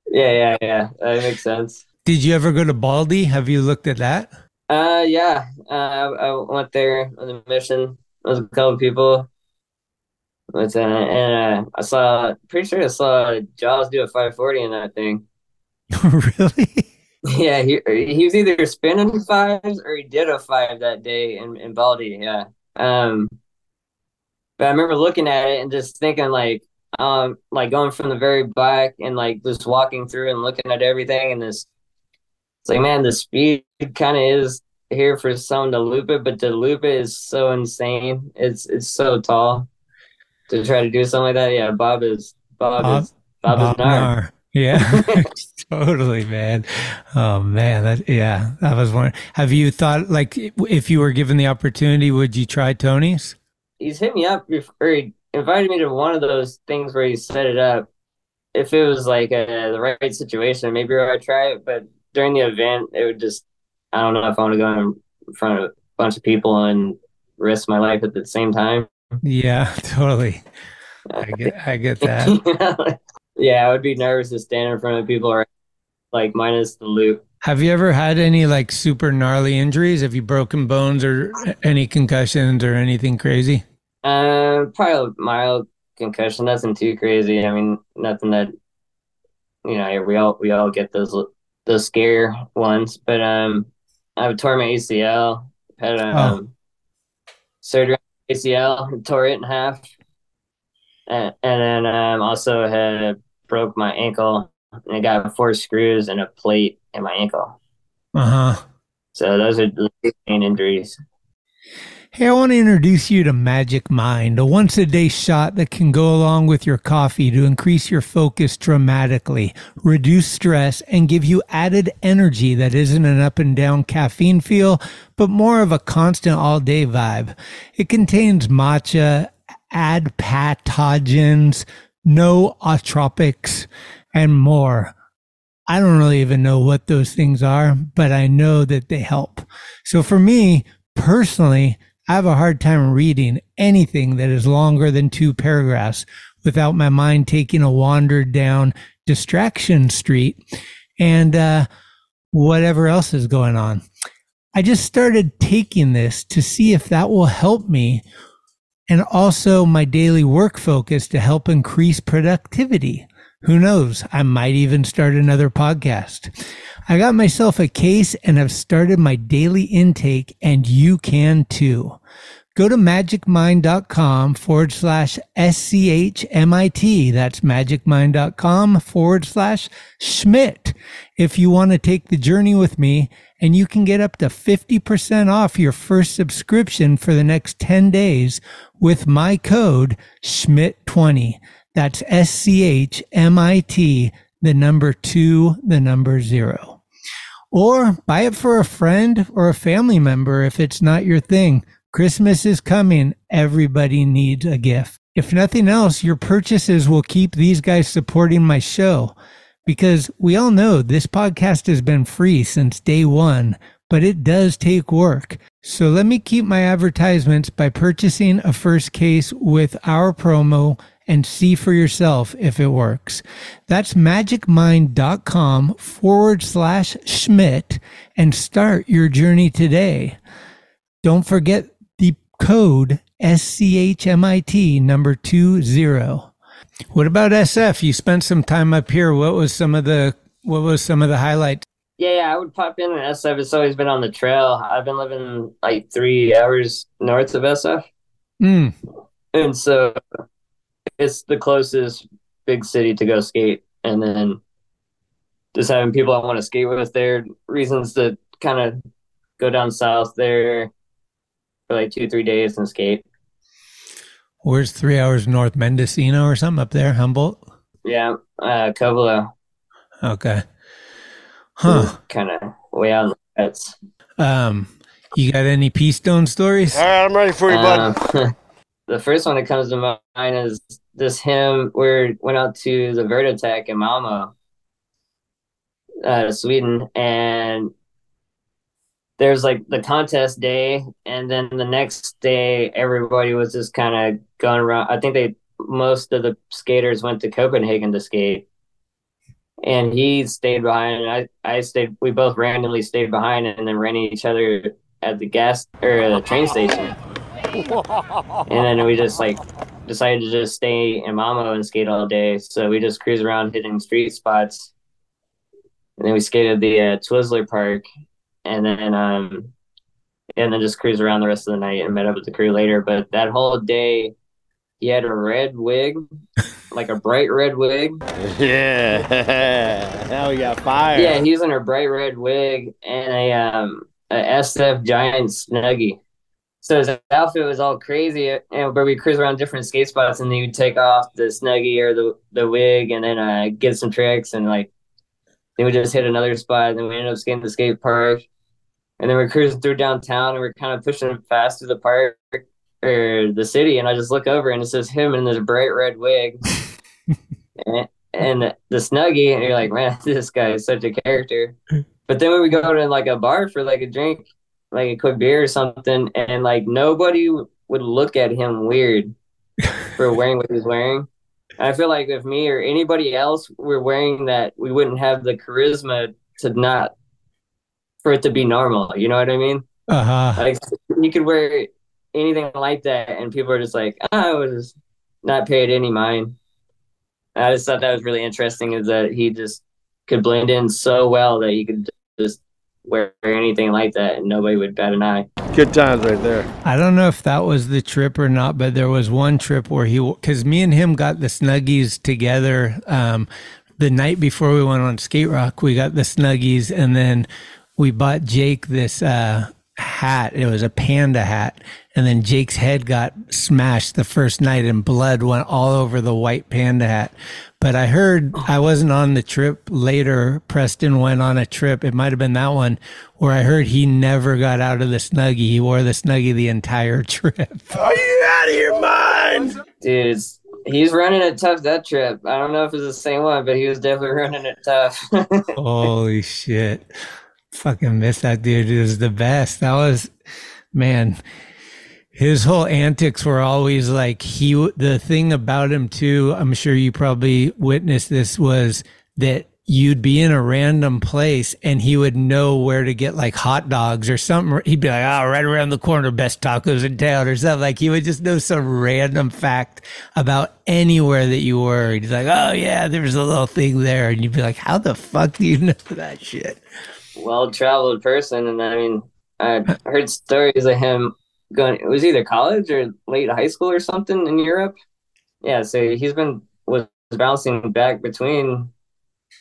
Yeah, yeah, yeah. That makes sense. Did you ever go to Baldy? Have you looked at that? Uh, yeah. Uh, I, I went there on a mission. Was a couple people. But, uh, and uh, I saw, pretty sure I saw Jaws do a 540 in that thing. really? Yeah, he he was either spinning fives or he did a five that day in, in Baldy. Yeah. Um, but I remember looking at it and just thinking like, um, like going from the very back and like just walking through and looking at everything and this, it's like, man, the speed kind of is here for someone to loop it, but to loop it is so insane. It's it's so tall to try to do something like that. Yeah, Bob is Bob, Bob- is Bob, Bob is nar. Nar. Yeah, totally, man. Oh man, that yeah, that was one. Have you thought like if you were given the opportunity, would you try Tony's? he's hit me up before he invited me to one of those things where he set it up. If it was like uh the right situation, maybe I'd try it. But during the event, it would just I don't know if I want to go in front of a bunch of people and risk my life at the same time. Yeah, totally. I get, I get that. Yeah, I would be nervous to stand in front of people, or like minus the loop. Have you ever had any like super gnarly injuries? Have you broken bones or any concussions or anything crazy? Uh, probably a mild concussion. Nothing too crazy. I mean, nothing that you know. We all we all get those the scare ones, but um, I tore my ACL. Had um, surgery ACL, tore it in half, and, and then um, also had broke my ankle. And I got four screws and a plate in my ankle. Uh huh. So those are the main injuries. Hey, I want to introduce you to Magic Mind, a once a day shot that can go along with your coffee to increase your focus dramatically, reduce stress, and give you added energy that isn't an up and down caffeine feel, but more of a constant all day vibe. It contains matcha, adaptogens, nootropics, and more. I don't really even know what those things are, but I know that they help. So for me personally, I have a hard time reading anything that is longer than two paragraphs without my mind taking a wander down distraction street and uh, whatever else is going on. I just started taking this to see if that will help me and also my daily work focus to help increase productivity. Who knows? I might even start another podcast. I got myself a case and have started my daily intake, and you can too. Go to magicmind.com forward slash SCHMIT. That's magicmind.com forward slash Schmit. If you want to take the journey with me, and you can get up to 50% off your first subscription for the next 10 days with my code Schmit20. That's S C H M I T, the number two, the number zero. Or buy it for a friend or a family member if it's not your thing. Christmas is coming. Everybody needs a gift. If nothing else, your purchases will keep these guys supporting my show because we all know this podcast has been free since day one, but it does take work. So let me keep my advertisements by purchasing a first case with our promo and see for yourself if it works. That's magicmind.com forward slash Schmit and start your journey today. Don't forget code SCHMIT number two zero. What about SF? You spent some time up here. What was some of the what was some of the highlights? Yeah, yeah, I would pop in at SF. It's always been on the trail. I've been living like three hours north of SF. Mm. And so it's the closest big city to go skate. And then just having people I want to skate with there, reasons to kind of go down south there for like two, three days and skate. Where's three hours north? Mendocino or something up there? Humboldt? Yeah, uh, Covelo. Okay. Huh. Kind of way out in the pets. Um, you got any P-Stone stories? All right, I'm ready for you, bud. Um, the first one that comes to mind is this him where went out to the Vert Attack in Malmo, uh, Sweden, and there's like the contest day, and then the next day everybody was just kind of going around. I think they most of the skaters went to Copenhagen to skate, and he stayed behind, and I I stayed. We both randomly stayed behind, and then ran each other at the gas or the train station. and then we just like decided to just stay in Malmo and skate all day. So we just cruise around hitting street spots. And then we skated the uh, Twizzler Park, and then um, and then just cruise around the rest of the night and met up with the crew later. But that whole day, he had a red wig, like a bright red wig. Yeah, now we got fire. Yeah, he was in a bright red wig and a um a SF giant snuggie. So his outfit was all crazy, and where we cruise around different skate spots, and then you'd take off the snuggie or the the wig, and then uh, get some tricks, and like then we just hit another spot, and then we ended up skating the skate park, and then we're cruising through downtown, and we're kind of pushing fast through the park or the city, and I just look over, and it says him in this bright red wig, and, and the snuggie, and you're like, man, this guy is such a character. But then when we go to like a bar for like a drink like a quick beer or something, and like nobody would look at him weird for wearing what he's wearing. I feel like if me or anybody else were wearing that, we wouldn't have the charisma to not for it to be normal. You know what I mean? Uh huh. Like you could wear anything like that, and people are just like, "Ah, I was not paid any mind. I just thought that was really interesting. Is that he just could blend in so well that you could just wear anything like that and nobody would bat an eye. Good times right there. I don't know if that was the trip or not, but there was one trip where he, because me and him got the Snuggies together um, the night before we went on Skate Rock. We got the Snuggies, and then we bought Jake this uh, hat. It was a panda hat, and then Jake's head got smashed the first night, and blood went all over the white panda hat. But I heard I wasn't on the trip later. Preston went on a trip. It might have been that one where I heard he never got out of the snuggie. He wore the snuggie the entire trip. Are you out of your mind? Dude, he's running it tough that trip. I don't know if it's the same one, but he was definitely running it tough. Holy shit. Fucking miss that dude. It was the best. That was, man, his whole antics were always like he, the thing about him too, I'm sure you probably witnessed this was that you'd be in a random place and he would know where to get like hot dogs or something. He'd be like, oh, right around the corner, best tacos in town or something. Like he would just know some random fact about anywhere that you were. He's like, oh, yeah, there's a little thing there. And you'd be like, how the fuck do you know that shit? Well traveled person. And I mean, I heard stories of him going, it was either college or late high school or something in Europe. Yeah. So he's been, was bouncing back between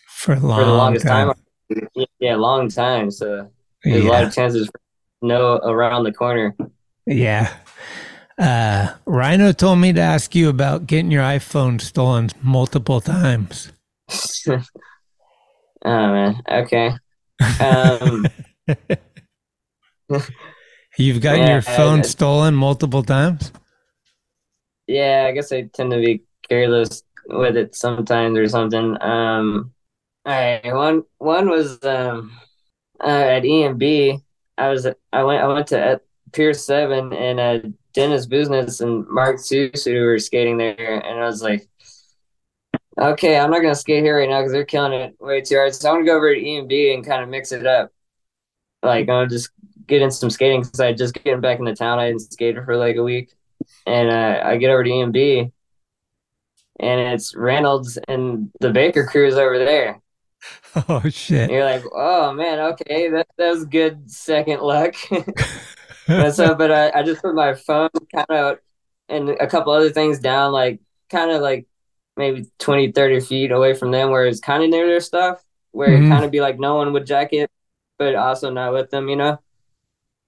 for a long for the longest time. time. Yeah, long time. So there's a lot of chances for no around the corner. Yeah. Uh, Rhino told me to ask you about getting your iPhone stolen multiple times. oh man. Okay. Um, You've gotten Yeah, your phone I- stolen multiple times? yeah, I guess I tend to be careless with it sometimes or something. Um, all right, one one was um uh, at EMB. I was I went I went to at Pier Seven and uh, Dennis Busenitz and Mark Suciu were skating there, and I was like, okay, I'm not gonna skate here right now because they're killing it way too hard. So I'm gonna go over to EMB and kind of mix it up. Like I'll just get in some skating because I just getting back into town. I didn't skate for like a week, and uh, I get over to EMB, and it's Reynolds and the Baker crew is over there. Oh shit. And you're like, oh man, okay, that that was good second luck. so, but I, I just put my phone kind of and a couple other things down, like kind of like maybe 20, 30 feet away from them, where it's kind of near their stuff, where Mhm. it kind of be like no one would jack it, but also not with them, you know.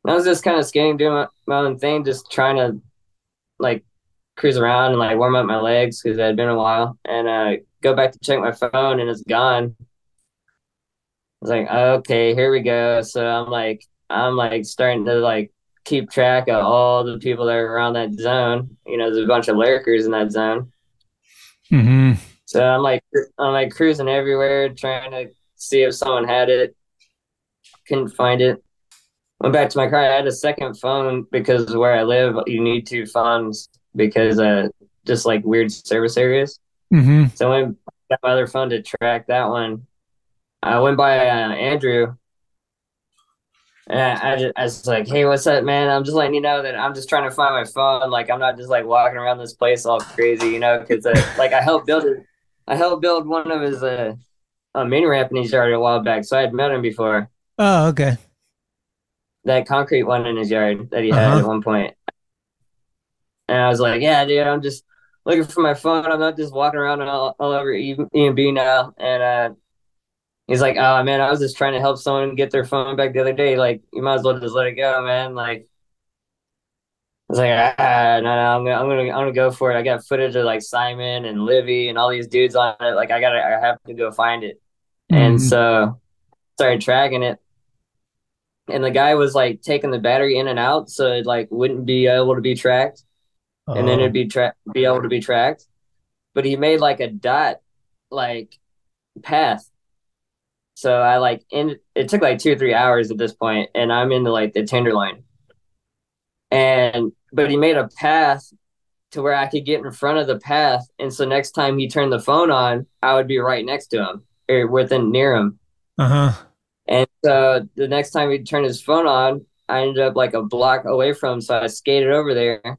And I was just kind of skating, doing my, my own thing, just trying to like cruise around and like warm up my legs because it had been a while, and uh, go back to check my phone and it's gone. I was like, okay, here we go. So I'm like, I'm like starting to like keep track of all the people that are around that zone. You know, there's a bunch of lurkers in that zone. Hmm So I'm like, I'm like cruising everywhere, trying to see if someone had it. Couldn't find it. Went back to my car. I had a second phone because where I live, you need two phones because uh, just like weird service areas. hmm So I went got my other phone to track that one. I went by uh, Andrew, and I, just, I was like, "Hey, what's up, man? I'm just letting you know that I'm just trying to find my phone. Like, I'm not just like walking around this place all crazy, you know? Because uh, like I helped build it. I helped build one of his uh, a mini ramp in his yard a while back, so I had met him before. Oh, okay. That concrete one in his yard that he had Uh-huh. at one point. And I was like, "Yeah, dude, I'm just looking for my phone. I'm not just walking around all, all over E and B now." And uh, he's like, "Oh man, I was just trying to help someone get their phone back the other day. Like, you might as well just let it go, man. Like." I was like, ah, no, no, I'm gonna, I'm gonna, I'm gonna go for it. I got footage of like Simon and Livy and all these dudes on it. Like, I gotta, I have to go find it. And Mhm. so, started tracking it, and the guy was like taking the battery in and out, so it like wouldn't be able to be tracked, and then Oh. it'd be tra- be able to be tracked. But he made like a dot, like path. So I like in it took like two or three hours at this point, and I'm into like the tenderloin. And but he made a path to where I could get in front of the path, and so next time he turned the phone on, I would be right next to him or within near him. Uh huh. And so the next time he turned his phone on, I ended up like a block away from him. So I skated over there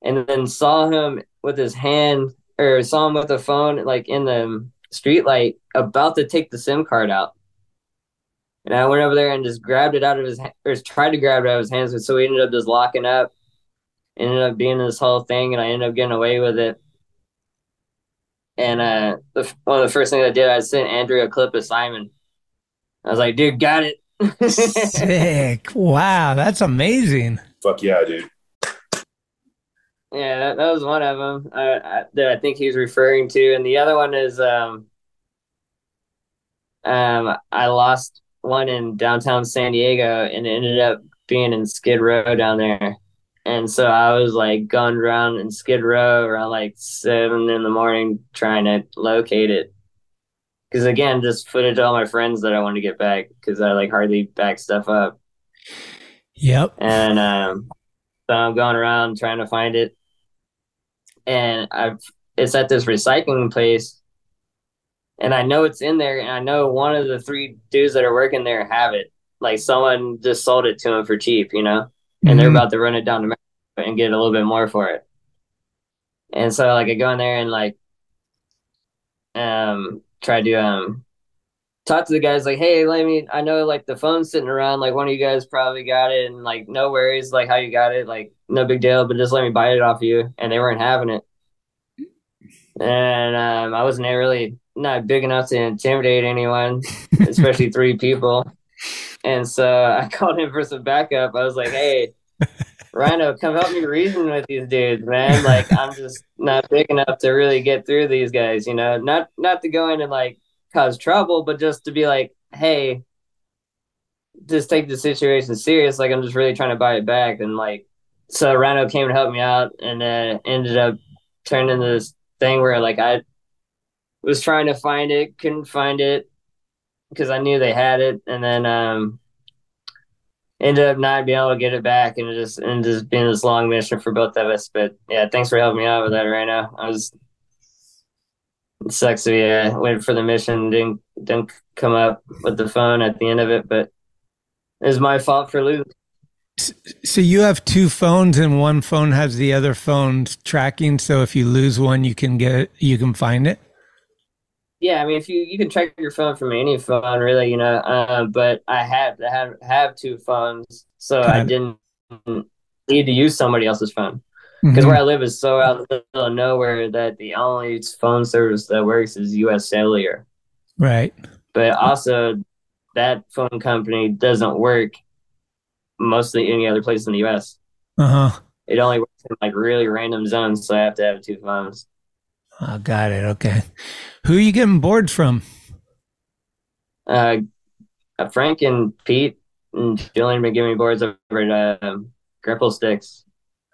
and then saw him with his hand or saw him with the phone like in the street light, about to take the SIM card out. And I went over there and just grabbed it out of his, ha- or tried to grab it out of his hands. So we ended up just locking up. Ended up being this whole thing, and I ended up getting away with it. And uh, the, one of the first things I did, I sent Andrew a clip of Simon. I was like, "Dude, got it." Sick. Wow, that's amazing. Fuck yeah, dude. Yeah, that, that was one of them I, I, that I think he's referring to, and the other one is um, um, I lost one in downtown San Diego, and it ended up being in Skid Row down there, and so I was like going around in Skid Row around like seven in the morning trying to locate it, because again, just footage of all my friends that I wanted to get back because I like hardly back stuff up. Yep. And um, so I'm going around trying to find it, and I've it's at this recycling place, and I know it's in there, and I know one of the three dudes that are working there have it. Like someone just sold it to him for cheap, you know, and they're Mhm. about to run it down to Mexico and get a little bit more for it. And so like I go in there and like um try to um talk to the guys like, hey, let me I know like the phone's sitting around, like one of you guys probably got it and like no worries, like how you got it, like no big deal, but just let me buy it off you. And they weren't having it. And um I wasn't really not big enough to intimidate anyone, especially three people. And so I called him for some backup. I was like, hey, Rhino, come help me reason with these dudes, man. Like I'm just not big enough to really get through these guys, you know. Not not to go in and like cause trouble, but just to be like, hey, just take the situation serious. Like I'm just really trying to buy it back. And like so Rhino came to help me out and uh ended up turning into this thing where like I was trying to find it, couldn't find it because I knew they had it, and then um ended up not being able to get it back, and it just and just being this long mission for both of us. But yeah, thanks for helping me out with that right now. I was it sucks to be uh, waiting for the mission didn't didn't come up with the phone at the end of it, but it was my fault for losing. So you have two phones, and one phone has the other phone's tracking. So if you lose one, you can get you can find it. Yeah, I mean, if you you can track your phone from any phone, really, you know. Uh, but I had to have have two phones, so I it. didn't need to use somebody else's phone because Mhm. where I live is so out in the middle of nowhere that the only phone service that works is U.S. Cellular. Right. But also, that phone company doesn't work mostly any other place in the U.S. Uh huh. It only works in like really random zones, so I have to have two phones. Oh, got it. Okay. Who are you getting boards from? Uh, Frank and Pete and Julian have been giving me boards over at um, Grimple Stix.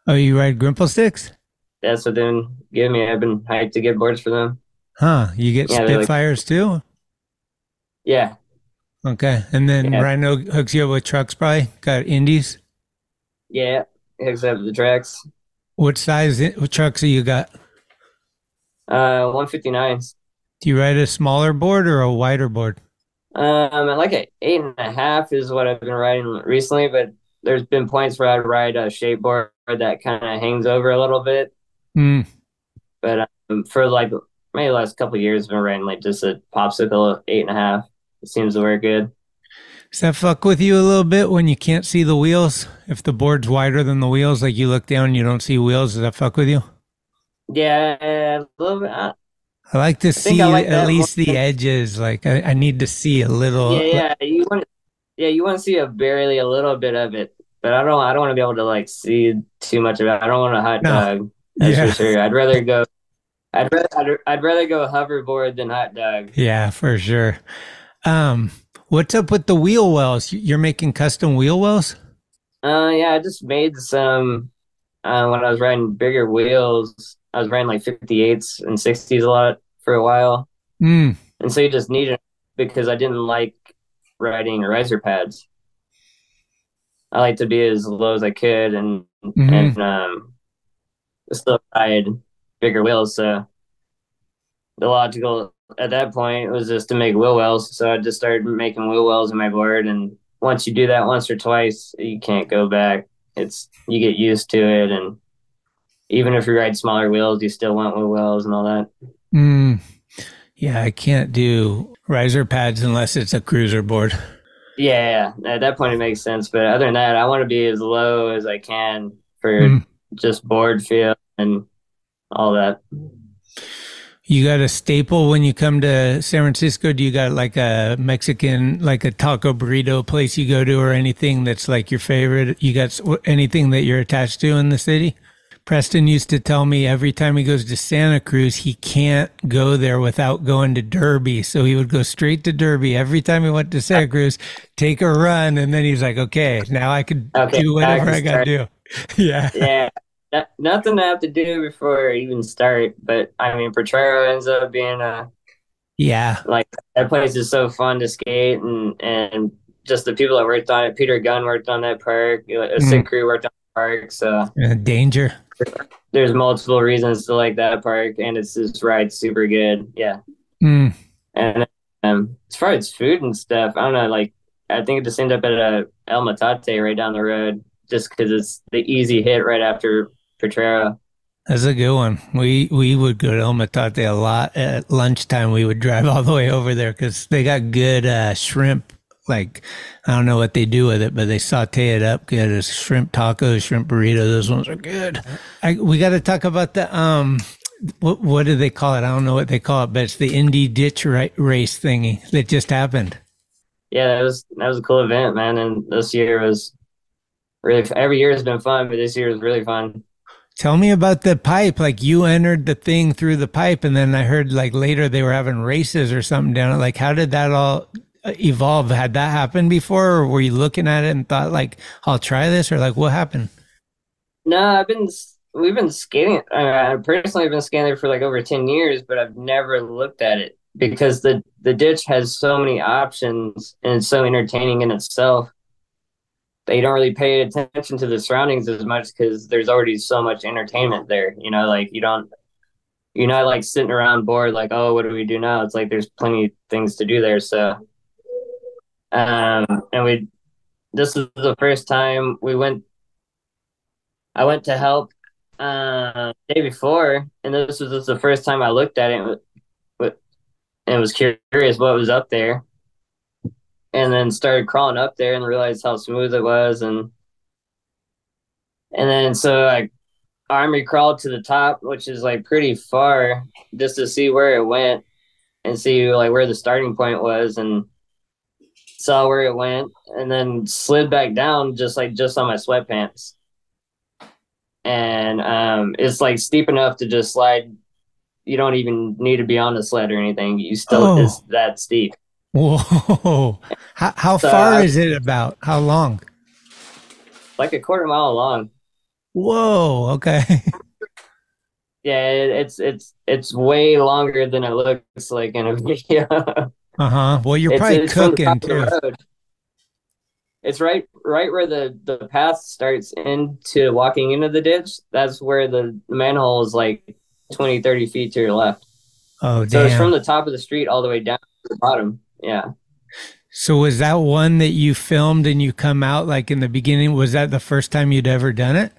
Oh, you ride Grimple Stix? That's what they've been giving me. I've been hyped to get boards for them. Huh? You get Yeah, they're like- Spitfires too? Yeah, Okay. And then Yeah. Rhino hooks you up with trucks, probably got Indies. yeah, hooks up the tracks. What size what trucks do you got? Uh, 159s. Do you ride a smaller board or a wider board? Um, like an eight and a half is what I've been riding recently, but there's been points where I ride a shape board that kind of hangs over a little bit. Mm. But um, for like maybe the last couple of years, I've been riding like just a popsicle eight and a half. It seems to work good. Does that fuck with you a little bit when you can't see the wheels? If the board's wider than the wheels, like you look down and you don't see wheels, does that fuck with you? Yeah, a little bit. uh, I like to think see like at least the edges. Like I, I need to see a little. yeah, yeah, you want, yeah, you want to see a barely a little bit of it, but I don't, I don't want to be able to like see too much of it. I don't want a hot No. dog. That's Yeah. for sure. I'd rather go. I'd rather, I'd, I'd rather go hoverboard than hot dog. Yeah, for sure. Um, what's up with the wheel wells? You're making custom wheel wells? Uh, yeah, I just made some uh, when I was riding bigger wheels. I was riding like 58s and 60s a lot for a while. Mm. And so you just need it because I didn't like riding riser pads. I like to be as low as I could and Mhm. and um still ride bigger wheels. So the logical at that point was just to make wheel wells. So I just started making wheel wells in my board and once you do that once or twice, you can't go back. It's you get used to it and even if you ride smaller wheels, you still want wheel wells and all that. Mm. Yeah, I can't do riser pads unless it's a cruiser board. Yeah, at that point it makes sense. But other than that, I want to be as low as I can for Mm. just board feel and all that. You got a staple when you come to San Francisco? Do you got like a Mexican, like a taco burrito place you go to, or anything that's like your favorite? You got anything that you're attached to in the city? Preston used to tell me every time he goes to Santa Cruz, he can't go there without going to Derby. So he would go straight to Derby every time he went to Santa Cruz, take a run, and then he's like, "Okay, now I could Okay, do now I whatever I, got to do." yeah, yeah, nothing I have to do before I even start. But I mean, Potrero ends up being a yeah. like that place is so fun to skate and and just the people that worked on it. Peter Gunn worked on that park. A sick crew worked on the park. So Uh, danger. There's multiple reasons to like that park, and it's this ride super good. Yeah. Mm. And um, as far as food and stuff, I don't know. Like, I think it just ended up at a El Metate right down the road, just because it's the easy hit right after Potrero. That's a good one. We we would go to El Metate a lot at lunchtime. We would drive all the way over there because they got good uh, shrimp. Like I don't know what they do with it, but they saute it up good as shrimp tacos, shrimp burrito. Those ones are good. I, we got to talk about the um, what what do they call it? I don't know what they call it, but it's the Indy Ditch ra- Race thingy that just happened. Yeah, that was that was a cool event, man. And this year was really every year has been fun, but this year was really fun. Tell me about the pipe. Like you entered the thing through the pipe, and then I heard like later they were having races or something down it. Like, how did that all evolve? Had that happened before, or were you looking at it and thought like, "I'll try this," or like, what happened? No, I've been we've been skating. I personally have been skating for like over ten years, but I've never looked at it because the the ditch has so many options and it's so entertaining in itself. They don't really pay attention to the surroundings as much because there's already so much entertainment there. You know, like you don't you're not like sitting around bored like, oh, what do we do now? It's like there's plenty of things to do there. So, um, and we this is the first time we went I went to help uh, day before, and this was just the first time I looked at it, and was curious what was up there, and then started crawling up there and realized how smooth it was, and and then so I army crawled to the top, which is like pretty far, just to see where it went and see like where the starting point was, and saw where it went, and then slid back down just like just on my sweatpants and um, it's like steep enough to just slide. You don't even need to be on the sled or anything. You still Oh. it's that steep. Whoa! How how So far I- is it? About how long? Like a quarter mile long. Whoa! Okay. Yeah, it, it's it's it's way longer than it looks like in a video. Uh huh. Well, you're It's- probably it's cooking top of the too. It's right right where the the path starts into walking into the ditch. That's where the, the manhole is like 20, 30 feet to your left. Oh So it's from the top of the street all the way down to the bottom. Yeah. So was that one that you filmed and you come out like in the beginning? Was that the first time you'd ever done it?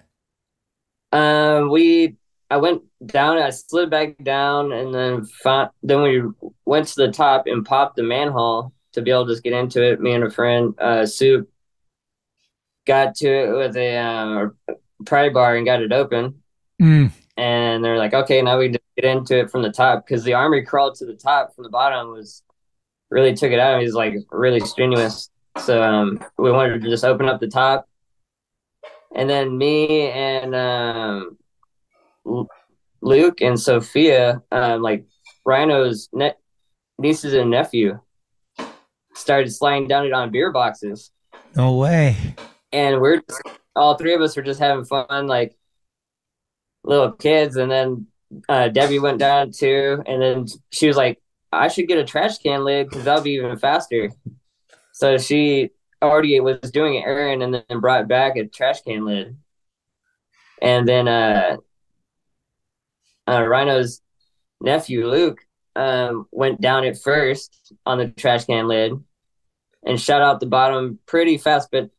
Um, we I went down, I slid back down, and then found, then we went to the top and popped the manhole to be able to just get into it. Me and a friend, uh, Soup, got to it with a uh, pry bar and got it open. Mm. And they're like, okay, now we can just get into it from the top because the army crawled to the top from the bottom was really took it out. He's like really strenuous. So um, we wanted to just open up the top. And then me and um, Luke and Sophia, um, like Rhino's ne- nieces and nephew, started sliding down it on beer boxes. No way. And we're just, all three of us were just having fun, like little kids. And then uh, Debbie went down too. And then she was like, I should get a trash can lid because that'll be even faster. So she already was doing it, Aaron, and then brought back a trash can lid. And then uh, uh, Rhino's nephew, Luke, um, went down it first on the trash can lid and shot out the bottom pretty fast, but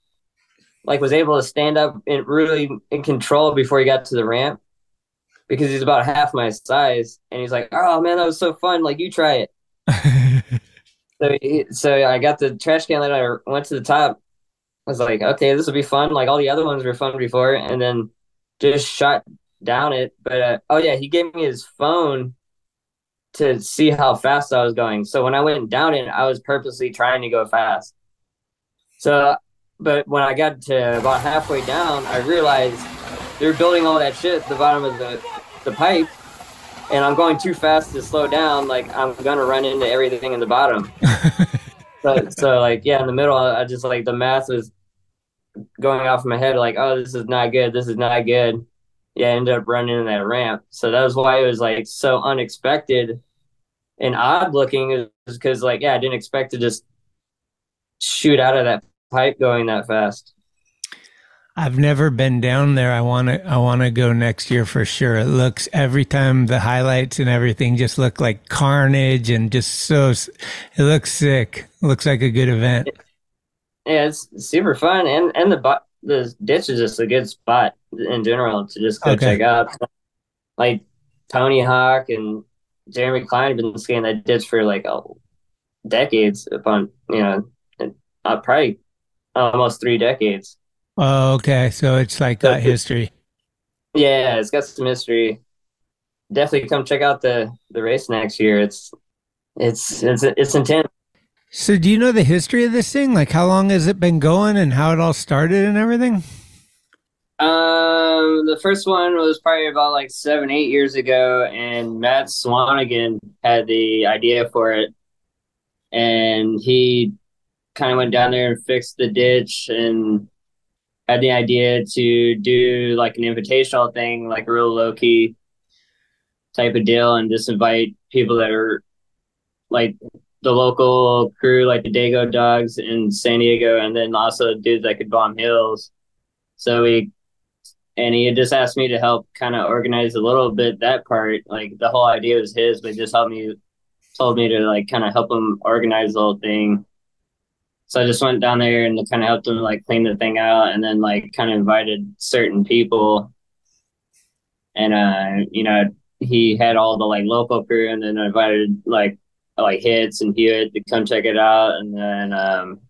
like was able to stand up and really in control before he got to the ramp because he's about half my size. And he's like, "Oh man, that was so fun! Like you try it." so he- so I got the trash can later. I went to the top. I was like, okay, this will be fun. Like all the other ones were fun before, and then just shot down it. But uh, oh yeah, he gave me his phone to see how fast I was going. So when I went down it, I was purposely trying to go fast. So, but when I got to about halfway down, I realized they're building all that shit at the bottom of the the pipe, and I'm going too fast to slow down. Like I'm gonna run into everything in the bottom. so, so like yeah, in the middle, I just like the math was going off in my head. Like, oh, this is not good. This is not good. Yeah, I ended up running in that ramp. So that was why it was like so unexpected and odd looking. Is because like yeah, I didn't expect to just shoot out of that pipe going that fast. I've never been down there. I want to. I want to go next year for sure. It looks every time the highlights and everything just look like carnage and just so. It looks sick. It looks like a good event. Yeah, it's super fun, and and the the ditch is just a good spot in general to just go Okay. check out. Like Tony Hawk and Jeremy Klein have been skating that ditch for like oh, decades, upon you know, uh, probably almost three decades. Oh, okay. So it's like got history. Yeah, it's got some history. Definitely come check out the the race next year. It's it's it's it's intense. So do you know the history of this thing? Like how long has it been going and how it all started and everything? Um, the first one was probably about like seven, eight years ago, and Matt Swanigan had the idea for it, and he kind of went down there and fixed the ditch and had the idea to do like an invitational thing, like a real low key type of deal, and just invite people that are like the local crew, like the Dago Dogs in San Diego, and then also dudes that could bomb hills. So we and he just asked me to help kind of organize a little bit that part. Like the whole idea was his, but just helped me, told me to like kind of help him organize the whole thing. So I just went down there and kind of helped him like clean the thing out, and then like kind of invited certain people. And uh, you know, he had all the like local crew, and then invited like like Hitz and Hewitt to come check it out, and then um,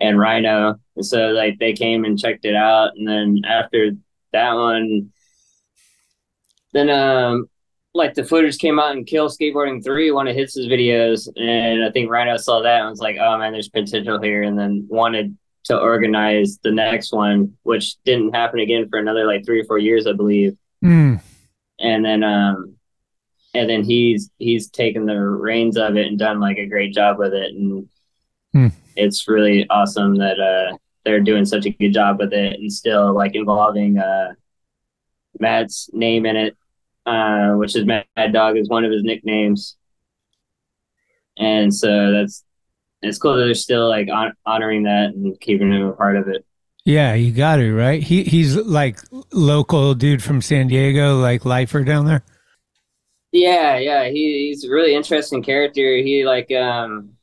and Rhino. And so like they came and checked it out, and then after that one, then um like the footage came out and Kill Skateboarding Three, one of his videos, and I think Rhino saw that and was like, "Oh man, there's potential here," and then wanted to organize the next one, which didn't happen again for another like three or four years, I believe. Mm. And then um and then he's he's taken the reins of it and done like a great job with it and Hmm. it's really awesome that uh they're doing such a good job with it and still like involving uh Matt's name in it, uh, which is Mad Dog is one of his nicknames. And so that's it's cool that they're still like hon- honoring that and keeping him a part of it. Yeah, you got to right. He he's like local dude from San Diego, like lifer down there. Yeah, yeah, he, he's a really interesting character. He like um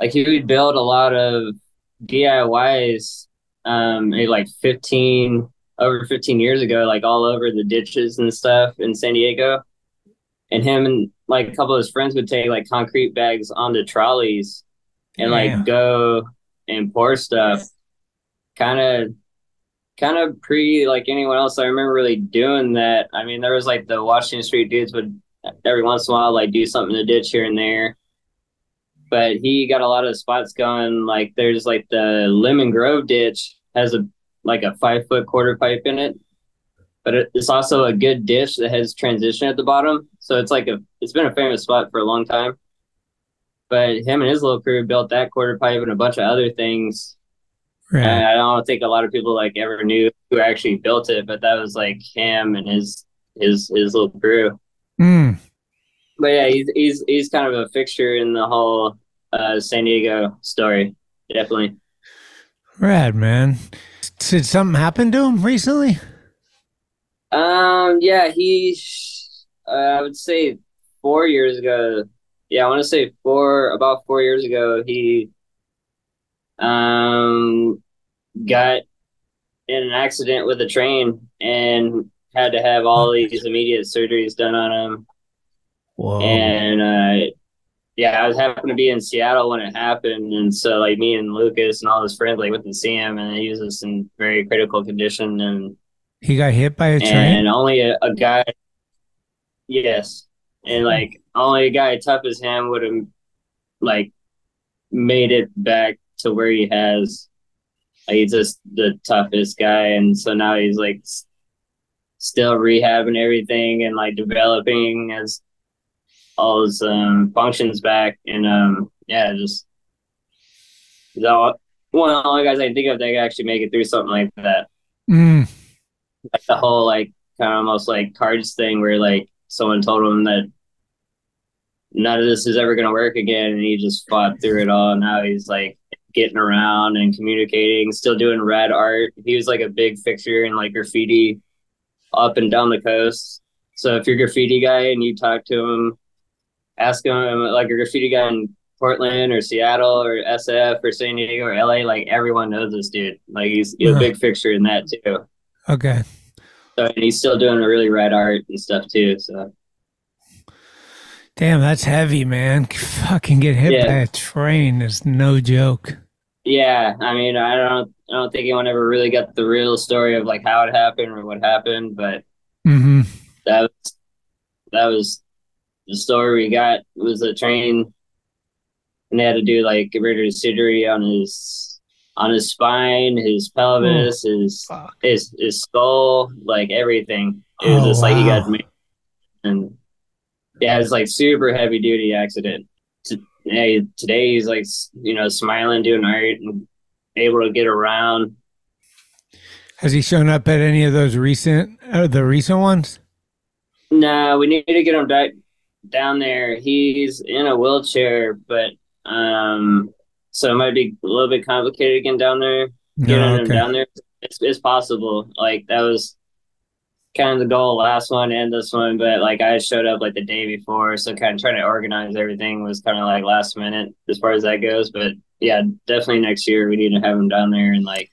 like he would build a lot of DIYs um maybe like 15 over 15 years ago like all over the ditches and stuff in San Diego. And him and like a couple of his friends would take like concrete bags onto trolleys and Yeah. like go and pour stuff kind of kind of pre like anyone else I remember really doing that. I mean, there was like the Washington Street dudes would every once in a while like do something in the ditch here and there. But he got a lot of spots going. Like there's like the Lemon Grove ditch has a like a five foot quarter pipe in it, but it, it's also a good ditch that has transition at the bottom. So it's like a it's been a famous spot for a long time. But him and his little crew built that quarter pipe and a bunch of other things Right. I don't think a lot of people like ever knew who actually built it, but that was like him and his his his little crew. Mm. But yeah, he's he's he's kind of a fixture in the whole uh, San Diego story. Definitely. Rad man. Did something happen to him recently? Um. Yeah. He. Uh, I would say four years ago. Yeah, I want to say four. About four years ago, he um got in an accident with a train and had to have all these immediate surgeries done on him. Whoa. and uh, yeah, I was happened to be in Seattle when it happened, and so like me and Lucas and all his friends like went to see him, and he was just in very critical condition, and He got hit by a train. and only a, a guy, yes, and like only a guy tough as him would have like made it back to where he has. Like, he's just the toughest guy, and so now he's like still rehabbing everything and like developing as all his um, functions back, and um, yeah, just he's all, one of the only guys I can think of that can actually make it through something like that. Mm. like the whole like kind of almost like cards thing where like someone told him that none of this is ever going to work again and he just fought through it all. Now he's like getting around and communicating still doing rad art. He was like a big fixture in like graffiti up and down the coast so if you're a graffiti guy and you talk to him ask him like a graffiti guy in portland or seattle or sf or san diego or la like everyone knows this dude like he's, he's a big fixture in that too Okay. so and he's still doing a really rad art and stuff too. So Damn, that's heavy, man. Fucking get hit Yeah. by a train is no joke. yeah, I mean, I don't, I don't think anyone ever really got the real story of like how it happened or what happened, but Mm-hmm. that was that was the story we got was a train, and they had to do like of surgery on his on his spine, his pelvis, his his his skull, like everything. It was Oh, just like he got made, and yeah, it's like super heavy duty accident. T- yeah, today he's like you know smiling, doing art, and able to get around. Has he shown up at any of those recent, uh, the recent ones? No, we need to get him di- down there. He's in a wheelchair, but um, so it might be a little bit complicated again down there. Getting No, him down there, it's, it's possible. Like that was kind of the goal last one and this one, but like I showed up like the day before, so kind of trying to organize everything was kind of like last minute as far as that goes. But yeah, definitely next year we need to have him down there and like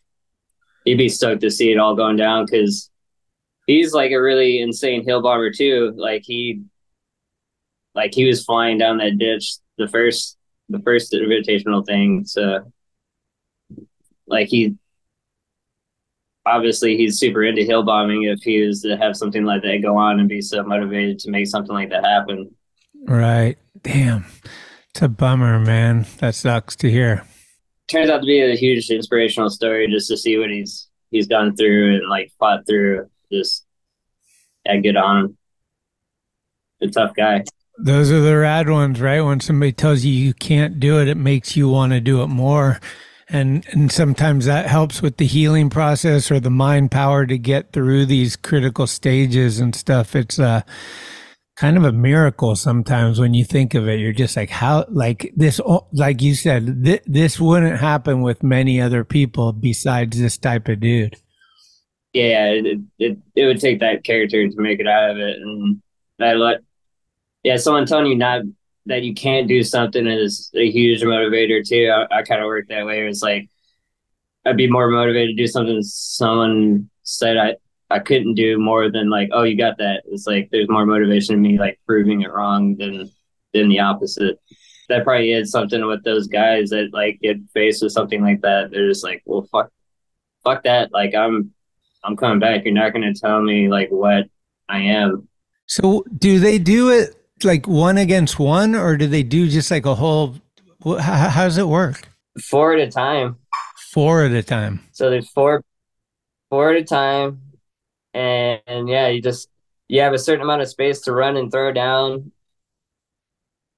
he'd be stoked to see it all going down because he's like a really insane hill bomber too. Like he, like he was flying down that ditch the first the first invitational thing. So like he obviously he's super into hill bombing if he was to have something like that go on and be so motivated to make something like that happen. Right. Damn. It's a bummer, man. That sucks to hear. Turns out to be a huge inspirational story just to see what he's he's gone through and like fought through. Just yeah, good on him. A tough guy. Those are the rad ones, right? When somebody tells you you can't do it, it makes you want to do it more. And and sometimes that helps with the healing process or the mind power to get through these critical stages and stuff. It's uh kind of a miracle sometimes when you think of it. You're just like how like this like you said th- this wouldn't happen with many other people besides this type of dude. yeah, it, it it would take that character to make it out of it, and I let yeah, someone telling you not that you can't do something is a huge motivator too. I, I kind of work that way. It's like I'd be more motivated to do something someone said I I couldn't do more than like, oh, you got that. It's like there's more motivation in me like proving it wrong than than the opposite. That probably is something with those guys that like get faced with something like that. They're just like, well, fuck, fuck that. Like I'm I'm coming back. You're not going to tell me like what I am. So do they do it like one against one or do they do just like a whole how, how does it work? Four at a time. Four at a time. So there's four, four at a time, and, and yeah, you just you have a certain amount of space to run and throw down.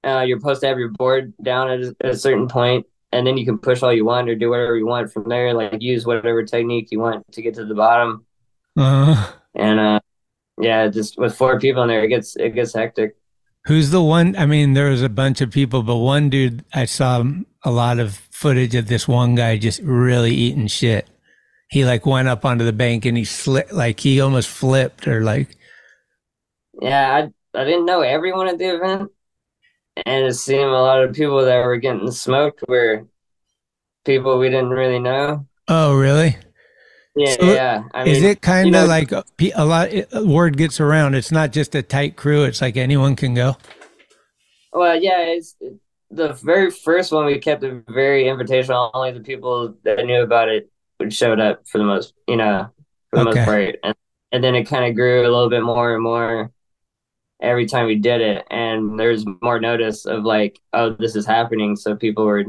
Uh, you're supposed to have your board down at a, at a certain point, and then you can push all you want or do whatever you want from there. Like use whatever technique you want to get to the bottom. Uh, And uh, yeah, just with four people in there, it gets it gets hectic. who's the one? I mean, there was a bunch of people, but one dude I saw a lot of footage of this one guy just really eating shit. He like went up onto the bank and he slipped, like he almost flipped or like, Yeah, I I didn't know everyone at the event, and it seemed a lot of people that were getting smoked were people we didn't really know. oh, really? Yeah, So yeah. I is mean, it kind you of know- like uh, a, a lot? Uh, word gets around. It's not just a tight crew. It's like anyone can go. Well, yeah, it's the very first one we kept it very invitational. Only the people that knew about it showed up for the most, you know, for the Okay. most part. And and then it kind of grew a little bit more and more every time we did it. And there's more notice of like, oh, this is happening. So people were,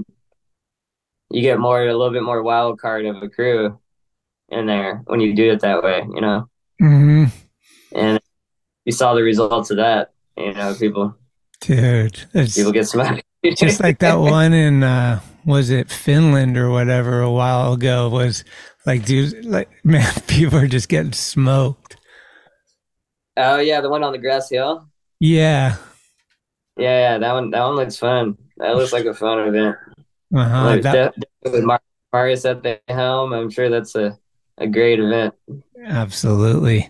you get more a little bit more wild card of a crew in there when you do it that way, you know. hmm And you saw the results of that. You know, people Dude, people get smacked. just like that one in uh was it Finland or whatever a while ago was like dude like man people are just getting smoked. Oh yeah, the one on the grass hill. Yeah. Yeah, yeah, that one. That one looks fun. That looks like a fun event. Uh-huh. Like, That- with Mar- Marius at the helm, I'm sure that's a, a great event. absolutely.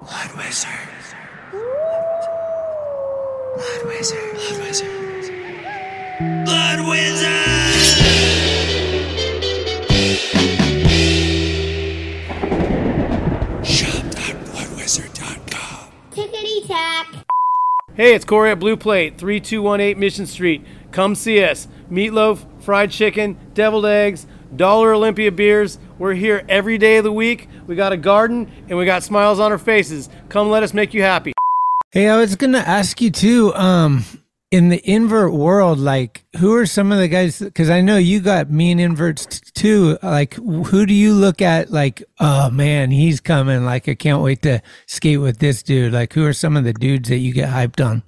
Blood Wizard. Blood Wizard. Blood Wizard. Blood Wizard. Shop.bloodwizard.com. Tickety tack. Hey, it's Corey at Blue Plate, 3218 Mission Street. Come see us. Meatloaf, fried chicken, deviled eggs, Dollar Olympia beers. We're here every day of the week. We got a garden and we got smiles on our faces. Come let us make you happy. Hey, I was gonna ask you too. Um, in the invert world, like, who are some of the guys? Because I know you got mean inverts too. Like, who do you look at? Like, oh man, he's coming. Like, I can't wait to skate with this dude. Like, who are some of the dudes that you get hyped on?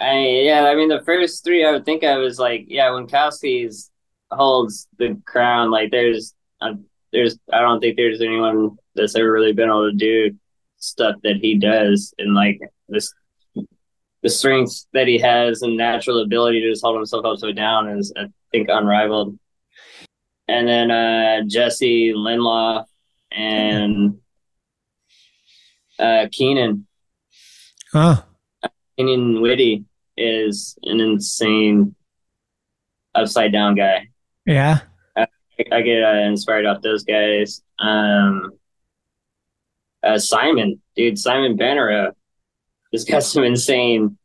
I yeah, I mean the first three I would think of is like yeah, Winkowski's holds the crown, like there's uh, there's I don't think there's anyone that's ever really been able to do stuff that he does and like this the strength that he has and natural ability to just hold himself upside down is I think unrivaled. And then uh Jesse Linloff and uh Keenan Huh? Keenan Whitty is an insane upside down guy. Yeah. I, I get uh, inspired off those guys. Um, uh, Simon, dude, Simon Bannerot has got some insane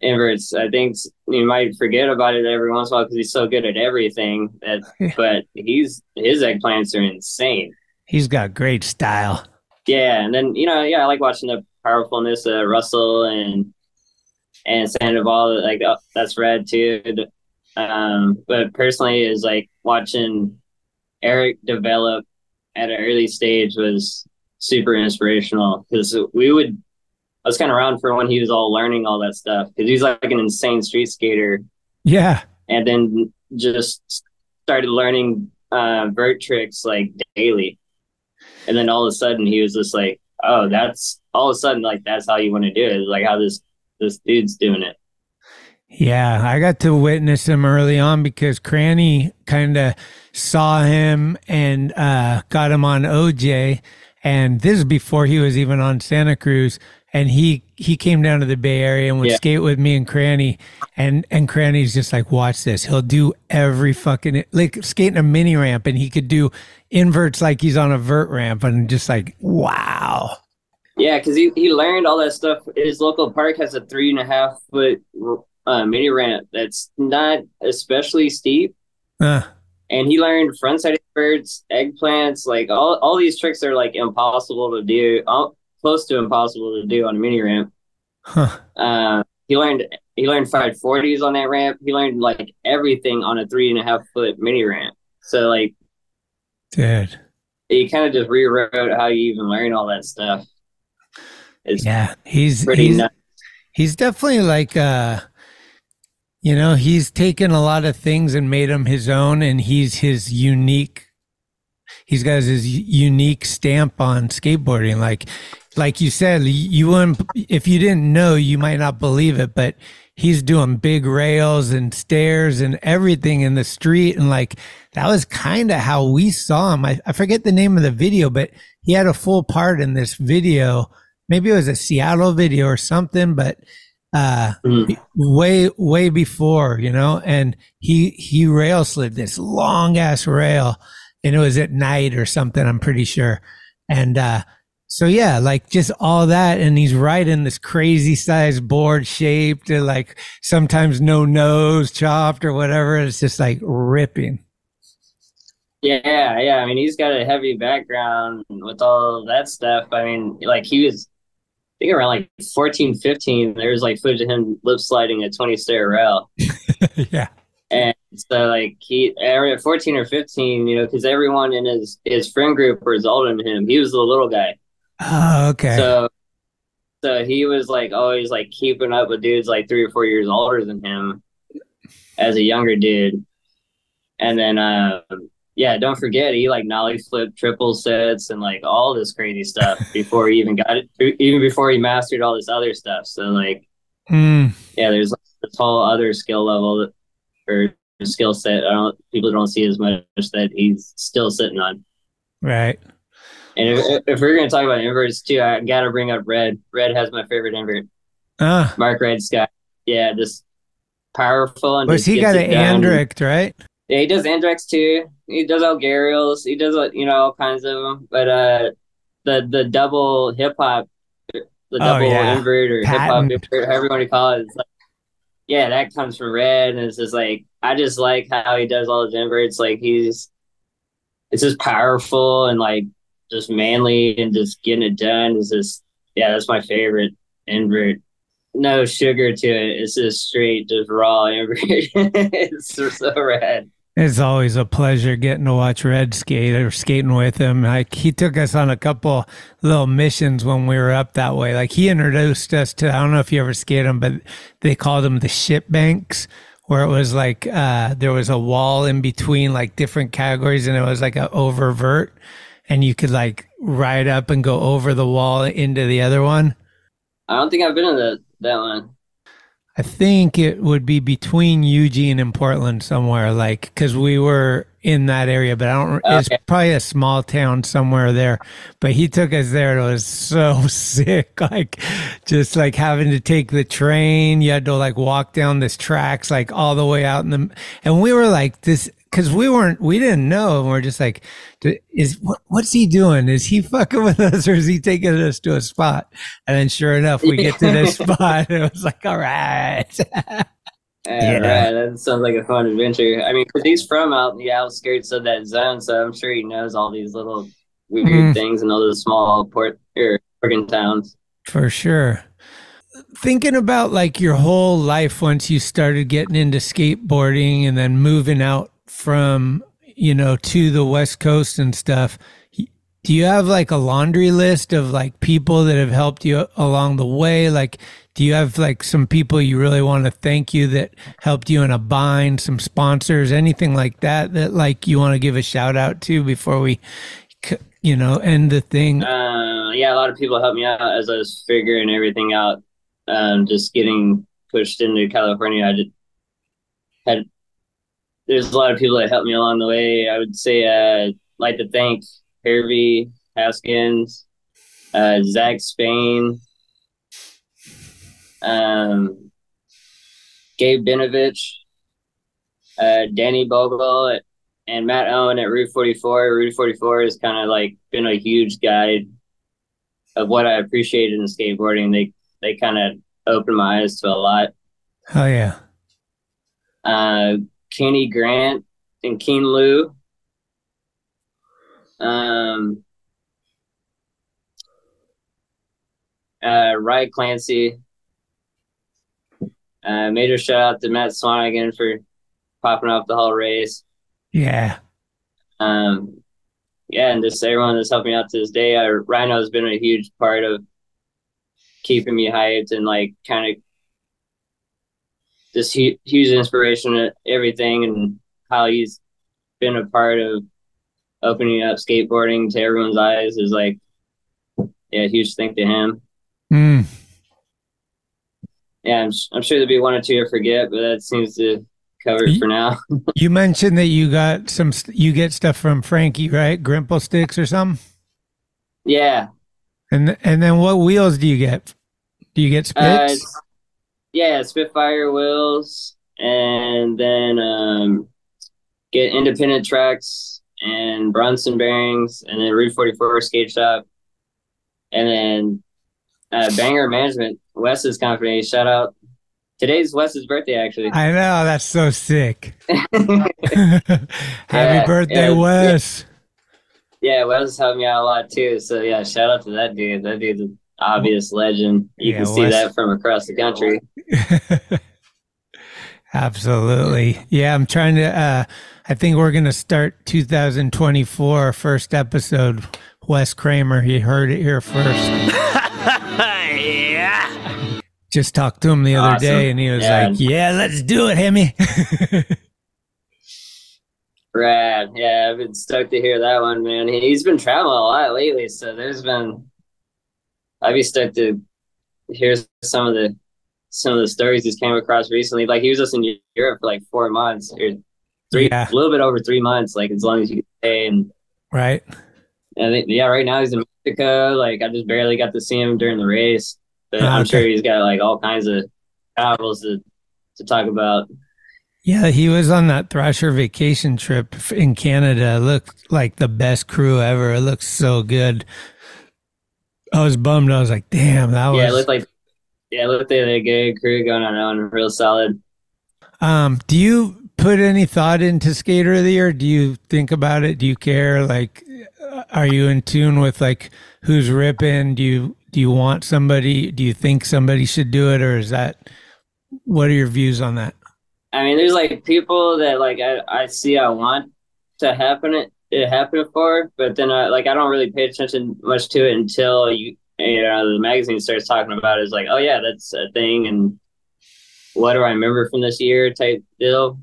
inverts. I think you might forget about it every once in a while because he's so good at everything. That, but he's his eggplants are insane. He's got great style. Yeah, and then you know, yeah, I like watching the powerfulness of Russell and and Sandoval. Like oh, that's rad too. Um, but personally, is like watching Eric develop at an early stage was super inspirational because we would. I was kind of around for when he was all learning all that stuff because he's like an insane street skater, Yeah. and then just started learning uh, vert tricks like daily. And then all of a sudden he was just like, oh, that's all of a sudden like that's how you want to do it. Like how this this dude's doing it. Yeah, I got to witness him early on because Cranny kind of saw him and uh, got him on OJ, and this is before he was even on Santa Cruz. And he he came down to the Bay Area and would Yeah. skate with me and Cranny, and and Cranny's just like, watch this. He'll do every fucking like skating a mini ramp, and he could do inverts like he's on a vert ramp, and just like, wow. Yeah, because he, he learned all that stuff. His local park has a three and a half foot uh, mini ramp that's not especially steep. Uh, and he learned frontside inverts, eggplants, like all, all these tricks are like impossible to do, all, close to impossible to do on a mini ramp. huh. Uh, he learned he learned five forties on that ramp. He learned like everything on a three and a half foot mini ramp. So like Dude. he kind of just rewrote how you even learn all that stuff. It's Yeah, he's pretty he's, nuts. he's definitely like uh you know, he's taken a lot of things and made them his own and he's his unique he's got his unique stamp on skateboarding like like you said you wouldn't if you didn't know you might not believe it but he's doing big rails and stairs and everything in the street. And like, that was kind of how we saw him. I, I forget the name of the video, but he had a full part in this video. Maybe it was a Seattle video or something, but uh way way before you know and he he rail slid this long ass rail and it was at night or something i'm pretty sure and uh so yeah like just all that and he's riding this crazy sized board shaped and like sometimes no nose chopped or whatever it's just like ripping Yeah, yeah. I mean, he's got a heavy background with all that stuff. I mean, like he was, think around like 14, 15, there was like footage of him lip sliding a 20 stair rail. yeah And so like he, at 14 or 15, you know, because everyone in his, his friend group was older than him. He was the little guy. oh okay So, so he was like always like keeping up with dudes like three or four years older than him as a younger dude. And then, um, yeah, don't forget he like nollie flip triple sets and like all this crazy stuff before he even got it, even before he mastered all this other stuff. So like, Mm, yeah, there's like, this whole other skill level that, or skill set. I don't people don't see as much that he's still sitting on. right And if, if we're gonna talk about inverts too, I gotta bring up Red. Red has my favorite invert. ah Mark Red Scott. Yeah, just powerful and was he got an done. Andrecht right Yeah, he does Andrechts too. He does Elguerials. He does uh, you know all kinds of them. But uh, the the double hip hop, the Oh, double yeah. invert or hip hop invert, however you want to call it. It's like, yeah, that comes from Red, and it's just like I just like how he does all his inverts. Like he's, it's just powerful and like just manly and just getting it done. Is just yeah, that's my favorite invert. No sugar to it. It's just straight, just raw invert. it's just so rad. It's always a pleasure getting to watch Red skate or skating with him. Like he took us on a couple little missions when we were up that way. Like he introduced us to I don't know if you ever skated them, but they called them the ship banks, where it was like uh there was a wall in between like different categories and it was like a oververt and you could like ride up and go over the wall into the other one. I don't think I've been in that that one. I think it would be between Eugene and Portland somewhere, like because we were in that area, but I don't. It's probably a small town somewhere there. But he took us there. and It was so sick, like just like having to take the train. You had to like walk down this tracks, like all the way out in the. And we were like this because we weren't, we didn't know, and we're just like, is what, what's he doing? Is he fucking with us, or is he taking us to a spot? And then sure enough, we get to this spot, and it was like, all right. Yeah, Yeah. right. That sounds like a fun adventure. I mean, because he's from out in the outskirts of that zone, so I'm sure he knows all these little weird Mhm. things and all those small port or Oregon towns. For sure. Thinking about like your whole life once you started getting into skateboarding and then moving out from, you know, to the West Coast and stuff. Do you have like a laundry list of like people that have helped you along the way? Like, do you have like some people you really want to thank you that helped you in a bind, some sponsors, anything like that that like you want to give a shout out to before we, you know, end the thing? Uh, yeah, a lot of people helped me out as I was figuring everything out. Um, just getting pushed into California, I did had. There's a lot of people that helped me along the way. I would say, uh, like to thank Hervey Haskins, uh, Zach Spain, um, Gabe Benovich, uh, Danny Bogle, and Matt Owen at Route 44. Route 44 has kind of like been a huge guide of what I appreciated in skateboarding. They they kind of opened my eyes to a lot. Oh yeah. Uh, Kenny Grant and Keen Lou. Um, uh, Ry Clancy. Uh, major shout out to Matt Swanigan for popping off the whole race. Yeah. Um, yeah, and just everyone that's helped me out to this day. Uh, Rhino has been a huge part of keeping me hyped and like kind of this hu- huge inspiration at everything and how he's been a part of opening up skateboarding to everyone's eyes is like yeah, huge thing to him. Mm. yeah, I'm, I'm sure there'll be one or two I forget, but that seems to cover it for now. You mentioned that you got some, you get stuff from Frankie, right? Grimple Stix or something. yeah, And and then what wheels do you get? Do you get uh, spits? it's- yeah, Spitfire wheels, and then um, get independent tracks and Bronson bearings, and then Route 44 skate shop, and then uh, Banger Management, Wes's company. Shout out! Today's Wes's birthday, actually. I know that's so sick. Happy Yeah, birthday, yeah. Wes. Yeah, Wes has helped me out a lot too. So yeah, shout out to that dude. That dude's an obvious legend. You Yeah, can see Wes- that from across the country. Absolutely. Yeah, I'm trying to uh I think we're going to start 2024 first episode Wes Kramer. He heard it here first. yeah. Just talked to him the other Awesome. day and he was Yeah. like, "Yeah, let's do it, Hemi." Rad. Yeah, I've been stoked to hear that one, man. He- He's been traveling a lot lately, so there's been I'd be stoked to hear some of the some of the stories he's came across recently. Like he was just in Europe for like four months or three Yeah. a little bit over three months, like as long as you can stay and right? I think yeah, right now he's in Mexico. Like I just barely got to see him during the race, but Oh, I'm okay. sure he's got like all kinds of travels to to talk about. Yeah, he was on that Thrasher vacation trip in Canada. It looked like the best crew ever. It looked so good. I was bummed. I was like, "Damn, that was." Yeah, it looked like yeah, it looked like a good crew going on and real solid. Um, do you put any thought into skater of the year? Do you think about it? Do you care? Like, uh, are you in tune with like who's ripping? Do you do you want somebody? Do you think somebody should do it, or is that? What are your views on that? I mean, there's like people that like I, I see I want to happen it it happen for, but then I like I don't really pay attention much to it until you you know the magazine starts talking about it. It's like, oh yeah, that's a thing, and what do I remember from this year type deal.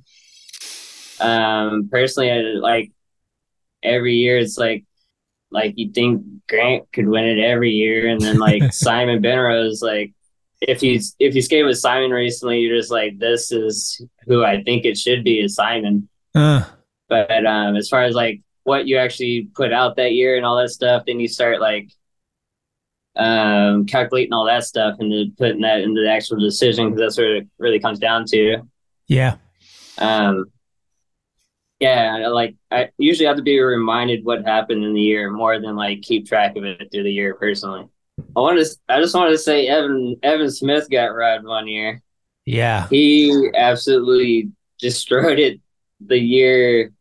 Um, personally, I like every year. It's like like you think Grant could win it every year, and then like Simon Bannerot, like if you if you skate with Simon recently, you're just like, this is who I think it should be is Simon. Uh, But um, as far as like what you actually put out that year and all that stuff, then you start like um, calculating all that stuff and then putting that into the actual decision because that's what it really comes down to. yeah, Um, yeah, like I usually have to be reminded what happened in the year more than like keep track of it through the year personally. I wanted to, I just wanted to say Evan Evan Smith got robbed one year. yeah, He absolutely destroyed it the year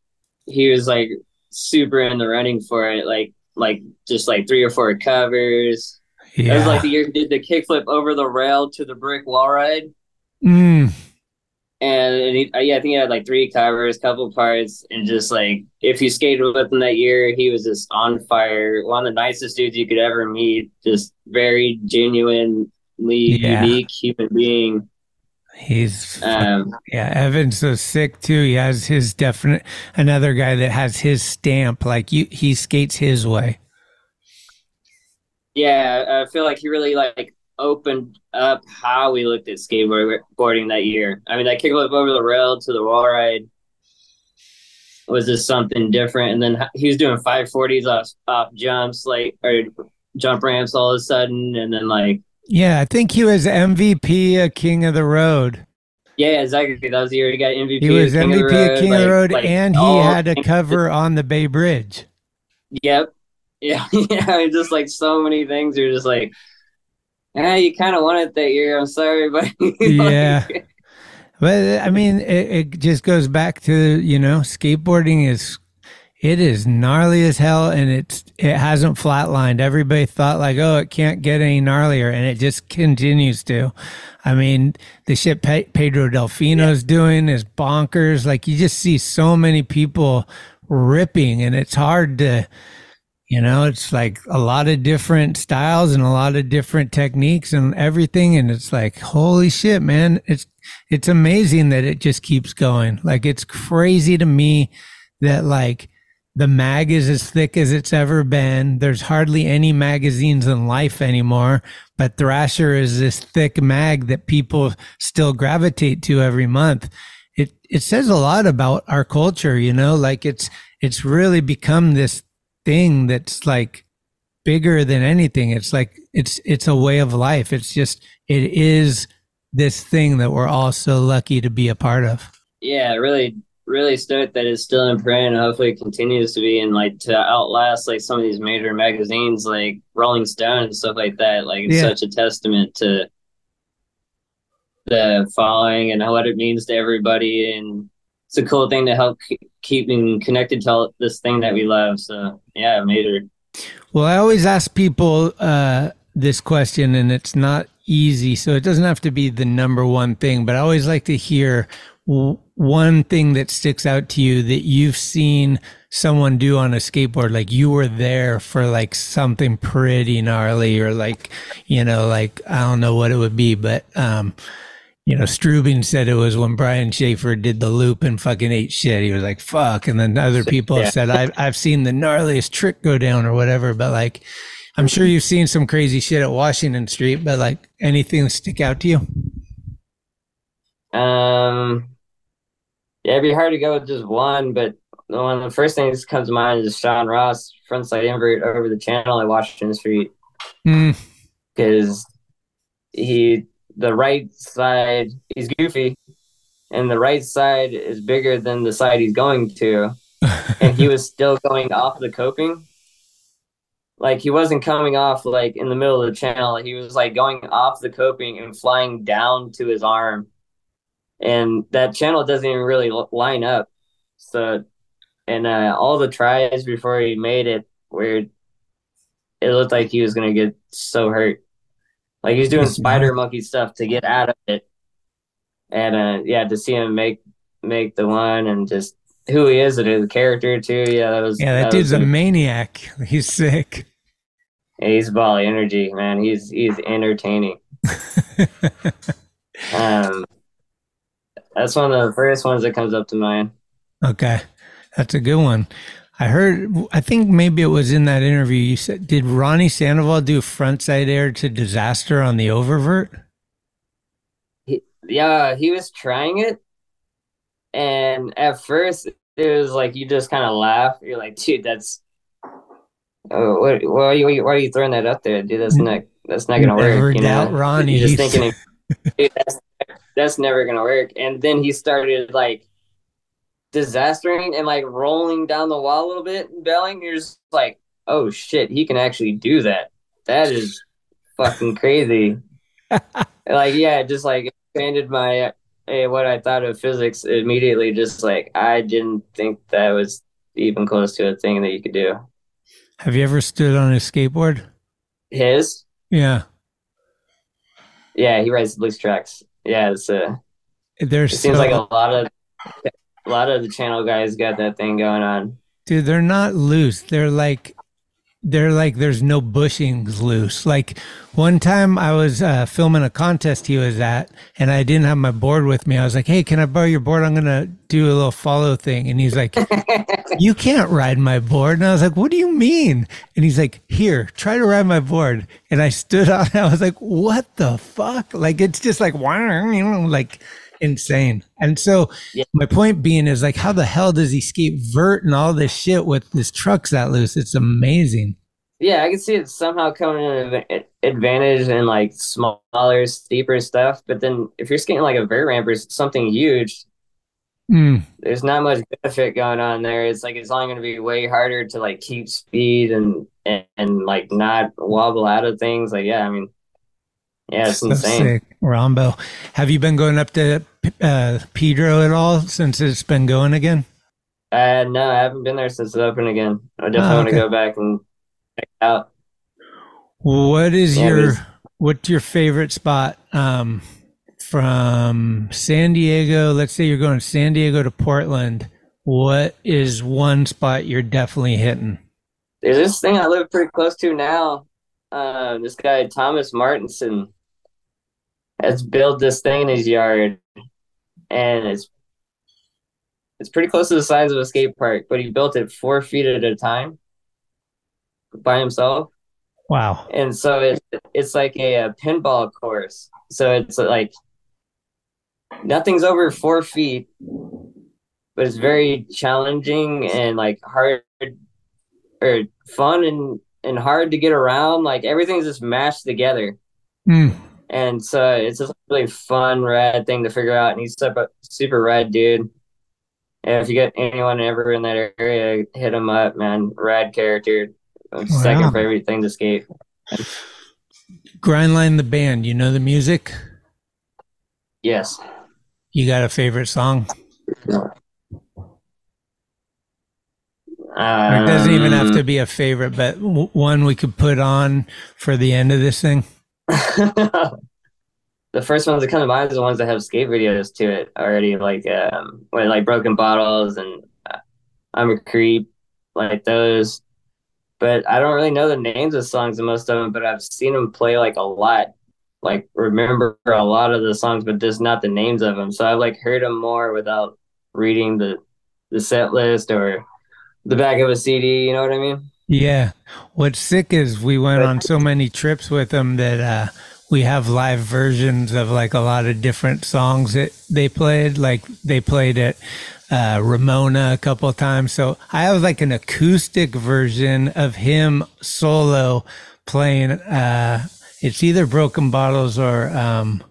he was like super in the running for it, like like just like three or four covers. It was like the year he did the kickflip over the rail to the brick wall ride. Mm, And, and he, yeah, I think he had like three covers, couple parts, and just like if you skated with him that year, he was just on fire. One of the nicest dudes you could ever meet. Just very genuinely Yeah. unique human being. he's Um, yeah. Evan's so sick too. He has his definite another guy that has his stamp. Like you, he skates his way. yeah, I feel like he really like opened up how we looked at skateboarding that year. I mean, that kickflip over the rail to the wall ride was just something different. And then he was doing 540s off off jumps, like or jump ramps all of a sudden, and then like Yeah, I think he was MVP of King of the Road. yeah, exactly. That was the year he got MVP. He was King of the MVP of King of the Road, like and he had a cover on the Bay Bridge. Yep. Yeah, yeah. Just like so many things. You're just like, yeah, you kind of it that year. I'm sorry, but Yeah. But uh, I mean, it, it just goes back to you know, skateboarding is it is gnarly as hell, and it's it hasn't flatlined. Everybody thought like, oh, it can't get any gnarlier, and it just continues to. I mean, the shit Pe- Pedro Delfino's doing is bonkers. Like you just see so many people ripping, and it's hard to. You know, it's like a lot of different styles and a lot of different techniques and everything. And it's like, holy shit, man. It's, it's amazing that it just keeps going. Like, it's crazy to me that like The mag is as thick as it's ever been. There's hardly any magazines in life anymore, but Thrasher is this thick mag that people still gravitate to every month. It it says a lot about our culture, you know, like it's it's really become this thing that's like bigger than anything. It's like it's it's a way of life. It's just it is this thing that we're all so lucky to be a part of. Yeah, really, really stoked that it's still in print and hopefully it continues to be and like to outlast like some of these major magazines like Rolling Stone and stuff like that. Like it's Yeah. such a testament to the following and what it means to everybody and it's a cool thing to help keep keeping connected to this thing that we love. So yeah, major. Well, I always ask people uh, this question, and it's not easy, so it doesn't have to be the number one thing. But I always like to hear one thing that sticks out to you that you've seen someone do on a skateboard. Like you were there for like something pretty gnarly, or like you know, like I don't know what it would be, but um, you know, Strubing said it was when Brian Schaefer did the loop and fucking ate shit. He was like, fuck. And then other people Yeah. said, I've, I've seen the gnarliest trick go down or whatever. But like, I'm sure you've seen some crazy shit at Washington Street, but like anything stick out to you? Um, yeah, it'd be hard to go with just one, but the one the first thing that comes to mind is Sean Ross frontside invert over the channel at Washington Street Mm, because he the right side he's goofy, and the right side is bigger than the side he's going to, and he was still going off the coping. Like he wasn't coming off like in the middle of the channel. He was like going off the coping and flying down to his arm and that channel doesn't even really line up. So, and uh, all the tries before he made it, where it looked like he was gonna get so hurt, like he's doing spider monkey stuff to get out of it, and uh, yeah, to see him make make the one and just who he is, and the character too. Yeah, that was yeah, that was dude's a maniac. He's sick. Yeah, he's ball energy, man. He's he's entertaining. um, that's one of the first ones that comes up to mind. Okay. That's a good one. I heard, I think maybe it was in that interview you said, did Ronnie Sandoval do frontside air to disaster on the oververt? He, yeah, he was trying it, and at first it was like you just kind of laugh. You're like, dude, that's oh, what, why are you why are you throwing that up there, dude? That's not that's not gonna Never work. You know, Ronnie. You're just thinking, dude, that's that's never gonna work. And then he started like disastering and like rolling down the wall a little bit and bailing. You're just like, oh shit, he can actually do that. That is fucking crazy. like yeah, it just like expanded my eh, what I thought of physics immediately. Just like I didn't think that was even close to a thing that you could do. Have you ever stood on a skateboard? His, Yeah. yeah, he rides loose tracks. Yeah, it's uh, There's it seems so- like a lot of a lot of the channel guys got that thing going on. Dude, they're not loose. They're like, they're like, there's no bushings loose. Like one time I was uh, filming a contest he was at and I didn't have my board with me. I was like, hey, can I borrow your board? I'm going to do a little follow thing. And he's like, you can't ride my board. And I was like, what do you mean? And he's like, here, try to ride my board. And I stood on it. I was like, what the fuck? Like, it's just like, you know, like insane. And so my point being is like, how the hell does he skate vert and all this shit with his trucks that loose? It's amazing. Yeah, I can see it somehow coming in an advantage in like smaller, steeper stuff. But then if you're skating like a vert ramp or something huge, Mm. there's not much benefit going on there. It's like it's only going to be way harder to like keep speed and, and and like not wobble out of things. Like yeah, I mean, yeah, it's insane. sick. Rambo. Have you been going up to uh, Pedro at all since it's been going again? Uh, no, I haven't been there since it opened again. I definitely Oh, want to go back and check it out. What is Yeah, your what's your favorite spot um, from San Diego? Let's say you're going San Diego to Portland. What is one spot you're definitely hitting? There's this thing I live pretty close to now. Uh, this guy Thomas Martinson has built this thing in his yard, and it's it's pretty close to the size of a skate park, but he built it four feet at a time by himself. Wow. And so it's it's like a, a pinball course. So it's like nothing's over four feet, but it's very challenging and like hard or fun and and hard to get around. Like everything's just mashed together. Mm. And so it's a really fun, rad thing to figure out. And he's super, super rad dude. And if you get anyone ever in that area, hit him up, man. Rad character. Wow. second favorite thing to skate. Grindline the band. You know the music. Yes. You got a favorite song? Or it doesn't even have um, to be a favorite, but w- one we could put on for the end of this thing. the first ones that come to mind are the ones that have skate videos to it already, like um, with like broken bottles and uh, I'm a creep, like those. But I don't really know the names of songs of most of them, but I've seen them play like a lot, like remember a lot of the songs, but just not the names of them. So I've like heard them more without reading the the set list or the back of a CD. You know what I mean? Yeah. What's sick is we went on so many trips with them that uh, we have live versions of like a lot of different songs that they played. Like they played at uh, Ramona a couple of times. So I have like an acoustic version of him solo playing. Uh, it's either Broken Bottles or um,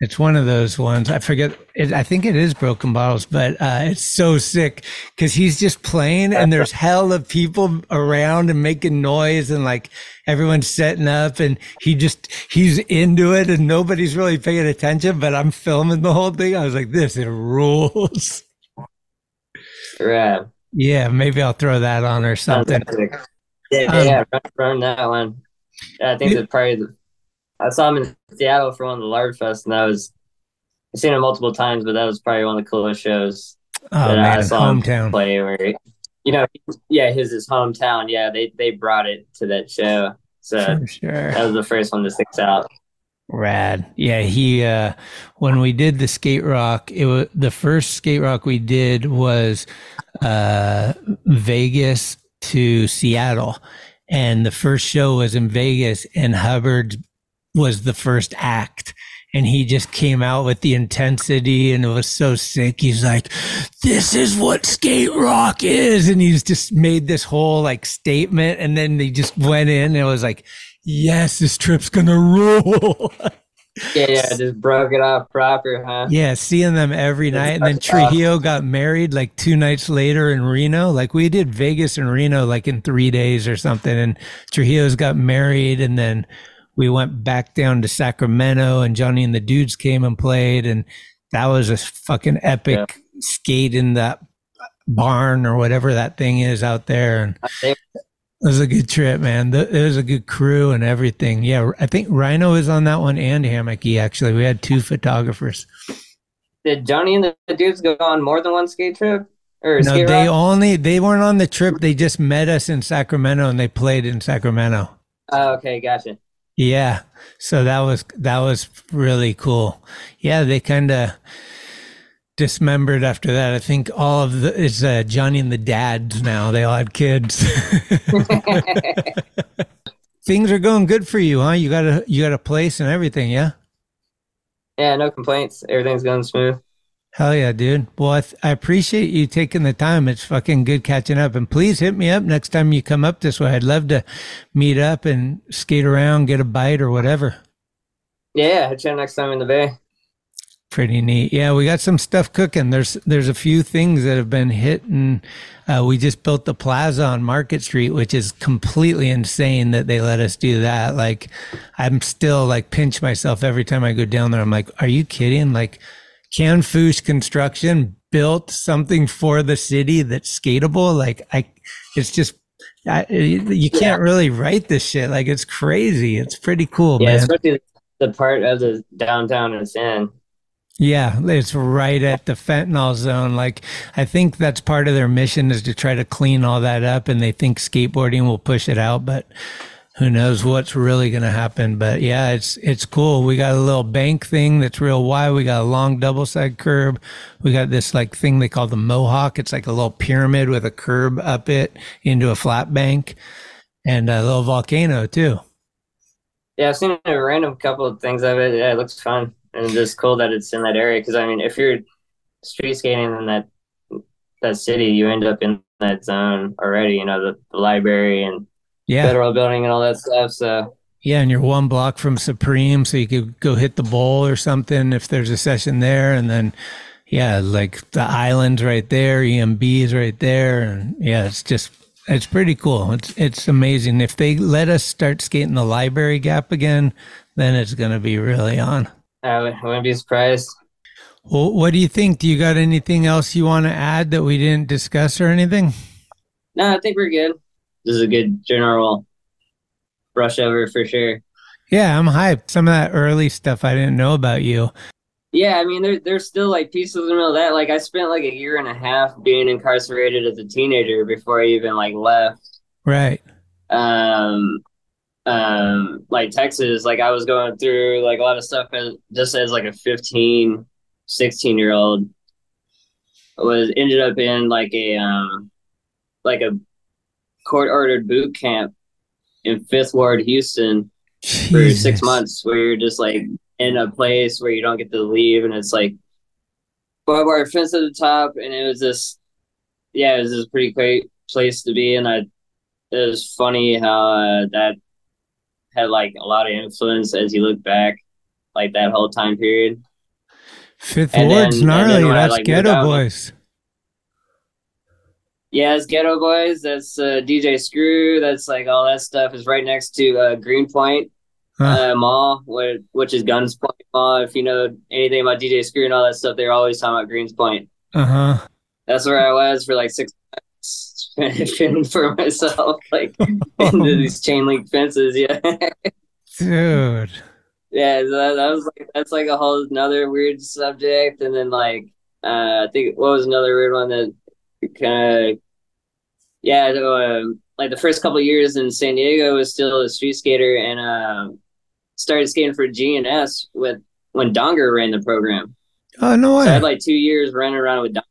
it's one of those ones. I forget. It, I think it is Broken Bottles, but uh, it's so sick because he's just playing and there's hell of people around and making noise and like everyone's setting up and he just he's into it and nobody's really paying attention. But I'm filming the whole thing. I was like, this it rules. Right. Yeah, maybe I'll throw that on or something. Yeah, Um, yeah, run, run that one. I think that's probably. The, I saw him in Seattle for one of the Large Fest, and that was. I've seen him multiple times, but that was probably one of the coolest shows Oh, that I man, saw him hometown. play. Where, you know, yeah, his his hometown. Yeah, they they brought it to that show, so sure. that was the first one that sticks out. Rad. Yeah, he uh when we did the skate rock, it was the first skate rock we did was uh Vegas to Seattle. And the first show was in Vegas and Hubbard was the first act. And he just came out with the intensity and it was so sick. He's like, this is what skate rock is. And he's just made this whole like statement. And then they just went in and it was like, yes, this trip's gonna rule. Yeah, yeah, just broke it off proper, huh? yeah, seeing them every night. And then Trujillo got married like two nights later in Reno. Like we did Vegas and Reno like in three days or something. And Trujillo's got married and then we went back down to Sacramento and Johnny and the dudes came and played and that was a fucking epic skate in that barn or whatever that thing is out there. And it was a good trip, man. It was a good crew and everything. Yeah, I think Rhino was on that one and Hammocky. Actually, we had two photographers. Did Johnny and the dudes go on more than one skate trip or No, they rock? only they weren't on the trip. They just met us in Sacramento and they played in Sacramento. Oh, okay, gotcha. Yeah, so that was that was really cool. Yeah, they kind of dismembered after that. I think all of the it's uh, Johnny and the dads now. They all had kids. Things are going good for you, huh? You got a you got a place and everything, yeah. Yeah, no complaints. Everything's going smooth. Hell yeah, dude. Well, I, th- I appreciate you taking the time. It's fucking good catching up. And please hit me up next time you come up this way. I'd love to meet up and skate around, get a bite or whatever. Yeah, hit you next time in the bay. Pretty neat. Yeah, we got some stuff cooking. There's there's a few things that have been hit, and uh, we just built the plaza on Market Street, which is completely insane that they let us do that. Like, I'm still like pinch myself every time I go down there. I'm like, are you kidding? Like, Canfoosh Construction built something for the city that's skatable. Like, I, it's just. I, you can't really write this shit. Like it's crazy. It's pretty cool, Yeah, man. especially the part of the downtown in. Yeah, it's right at the fentanyl zone. Like, I think that's part of their mission is to try to clean all that up, and they think skateboarding will push it out. But who knows what's really going to happen. But yeah, it's it's cool. We got a little bank thing that's real wide. We got a long double side curb. We got this like thing they call the Mohawk. It's like a little pyramid with a curb up it into a flat bank, and a little volcano too. Yeah, I've seen a random couple of things of it. Yeah, it looks fun and just cool that it's in that area. Because I mean, if you're street skating in that that city, you end up in that zone already. You know, the, the library and Yeah. federal building and all that stuff. So Yeah, and you're one block from Supreme, so you could go hit the bowl or something if there's a session there, and then yeah, like the islands right there, EMB is right there, and yeah, it's just it's pretty cool. It's it's amazing. If they let us start skating the library gap again, then it's gonna be really on. I would- I wouldn't be surprised. Well, what do you think? Do you got anything else you want to add that we didn't discuss or anything? No, I think we're good. This is a good general brush over for sure. Yeah, I'm hyped. Some of that early stuff I didn't know about you. Yeah, I mean, there, there's still like pieces in the middle of that. Like, I spent like a year and a half being incarcerated as a teenager before I even like left. Right. Um, um, like Texas, like I was going through like a lot of stuff as, just as like a 15, 16 year old. Was ended up in like a um, like a court ordered boot camp in Fifth Ward, Houston, for six months, where you're just like in a place where you don't get to leave, and it's like barbed wire fence at the top, and it was just yeah, it was just a pretty great place to be, and I it was funny how uh, that had like a lot of influence as you look back, like that whole time period. Fifth And Ward's then- gnarly. when I, That's like, Geto Boys. Yeah, it's Geto Boys. That's uh, DJ Screw. That's like all that stuff is right next to uh, Greenpoint Huh. uh, Mall, where, which is Guns Point Mall. If you know anything about DJ Screw and all that stuff, they're always talking about Greenspoint. Uh huh. That's where I was for like six months, for myself, like into these chain link fences. Yeah, Dude. yeah. so That, that was like that's like a whole another weird subject. And then like uh, I think what was another weird one that kind of yeah, um, like the first couple years in San Diego was still a street skater and um, started skating for GNS with when Donger ran the program. Oh no So I had like two years running around with Donger.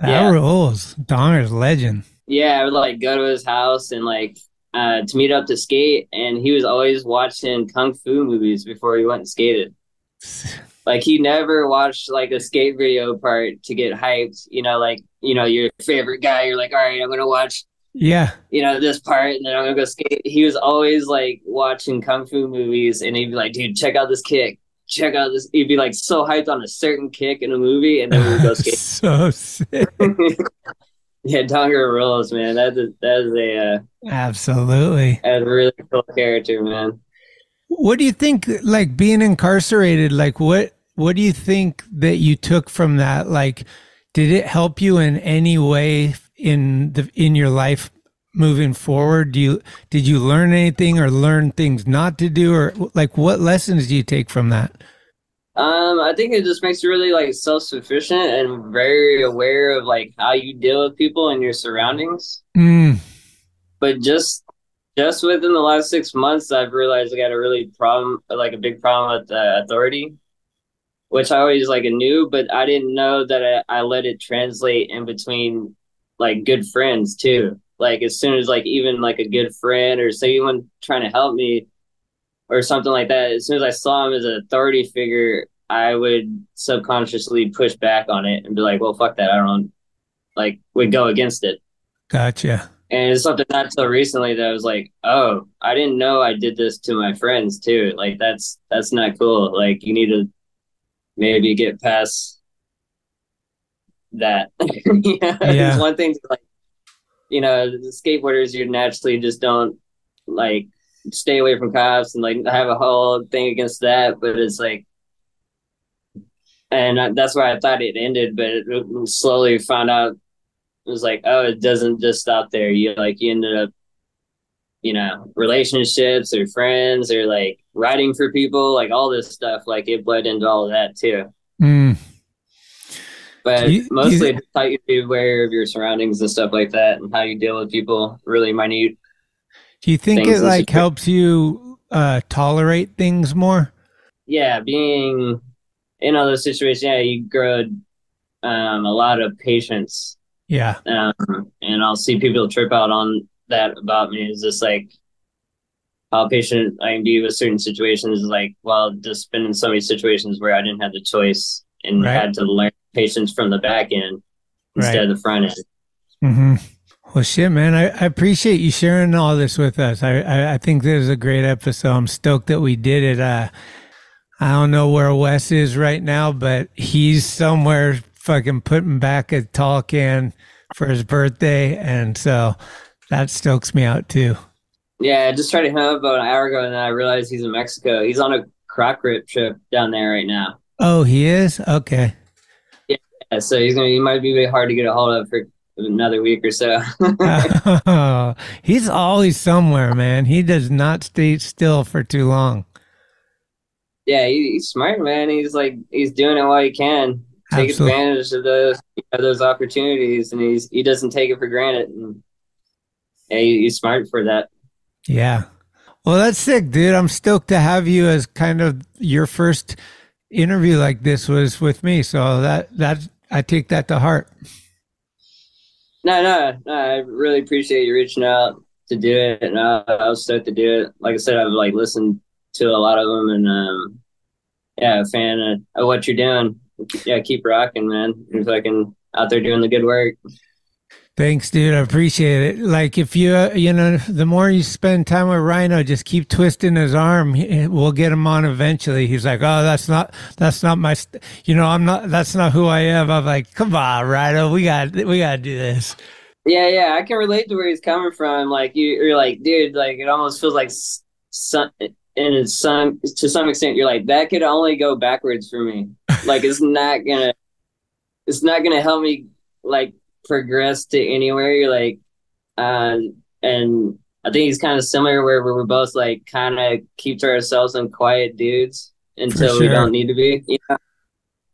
that yeah. rules. Donger's legend. Yeah, I would like go to his house and like uh, to meet up to skate, and he was always watching kung fu movies before he went and skated. Like he never watched like a skate video part to get hyped. You know, like you know your favorite guy. You're like, all right, I'm gonna watch Yeah. you know this part, and then I'm gonna go skate. He was always like watching kung fu movies, and he'd be like, dude, check out this kick. Check out this. He'd be like so hyped on a certain kick in a movie, and then we would go skate. so sick. yeah, Donger rules, man. that's a that's a uh, Absolutely. that's a really cool character, man. What do you think like being incarcerated like what what do you think that you took from that like did it help you in any way in the in your life moving forward? Do you did you learn anything or learn things not to do? Or like what lessons do you take from that? Um, I think it just makes you really like self-sufficient and very aware of like how you deal with people and your surroundings. mm, But just just within the last six months, I've realized I got a really problem, like a big problem with uh, authority, which I always like knew, but I didn't know that I, I let it translate in between like good friends too. Like as soon as like even like a good friend or someone trying to help me or something like that, as soon as I saw him as an authority figure, I would subconsciously push back on it and be like, well, fuck that. I don't like would go against it. gotcha And it's something not so recently that I was like, oh, I didn't know I did this to my friends too. Like that's that's not cool. Like you need to maybe get past that. yeah. Yeah. One thing like you know, the skateboarders you naturally just don't like stay away from cops and like have a whole thing against that, but it's like and that's why I thought it ended, but it slowly found out it was like, oh, it doesn't just stop there. You like you ended up, you know, relationships or friends or like writing for people, like all this stuff. Like it bled into all of that too. mm. But you- mostly you- how you be aware of your surroundings and stuff like that, and how you deal with people. Really minute. Do you think it like helps you uh, tolerate things more? yeah, being in all those situations, yeah, you grow um, a lot of patience. Yeah. Um, and I'll see people trip out on that about me. Is just like how patient I can be with certain situations. Like, well, just been in so many situations where I didn't have the choice and Right. had to learn patience from the back end instead Right. of the front end. hmm Well, shit, man. I, I appreciate you sharing all this with us. I, I, I think this is a great episode. I'm stoked that we did it. Uh, I don't know where Wes is right now, but he's somewhere fucking putting back a tall can for his birthday. And so that stokes me out too. Yeah, I just tried to him about an hour ago, and then I realized he's in Mexico. He's on a croc rip trip down there right now. Oh, he is? Okay. Yeah, so he's gonna. He might be hard to get a hold of for another week or so. he's always somewhere, man. He does not stay still for too long. yeah, he, he's smart, man. He's like he's doing it while he can. Take Absolute- advantage of those of those opportunities, and he's he doesn't take it for granted. And yeah, he, he's smart for that. Yeah. Well, that's sick, dude. I'm stoked to have you as kind of your first interview like this was with me. So that that I take that to heart. No, no, no. I really appreciate you reaching out to do it, and uh, I was stoked to do it. Like I said, I've like listened to a lot of them, and um, yeah, a fan of, of what you're doing. Yeah, keep rocking, man. You're fucking out there doing the good work. Thanks, dude. I appreciate it. Like if you, you know, the more you spend time with Rhino, just keep twisting his arm. We'll get him on eventually. He's like, oh, that's not, that's not my, st- you know, I'm not, that's not who I am. I'm like, come on, Rhino, we got, we got to do this. Yeah, yeah, I can relate to where he's coming from. Like you, you're like, dude, like it almost feels like some, in some to some extent, you're like that could only go backwards for me. Like it's not gonna, it's not gonna help me like progress to anywhere. You're like, uh, and I think he's kind of similar where we're both like kind of keep to ourselves and quiet dudes until we don't need to be. You know?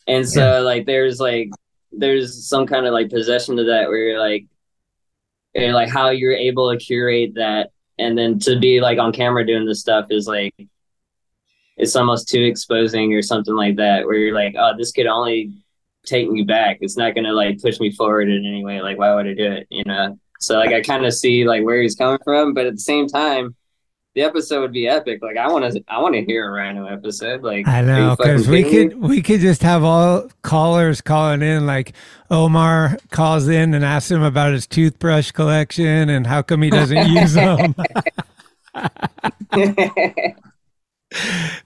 And so like there's like there's some kind of like possession to that where you're like and like how you're able to curate that and then to be like on camera doing this stuff is like it's almost too exposing or something like that where you're like oh this could only take me back it's not gonna like push me forward in any way like why would i do it you know so like i kind of see like where he's coming from but at the same time the episode would be epic like i want to i want to hear a rhino episode like I know because we kidding me? could we could just have all callers calling in. Like Omar calls in and asks him about his toothbrush collection and how come he doesn't use them.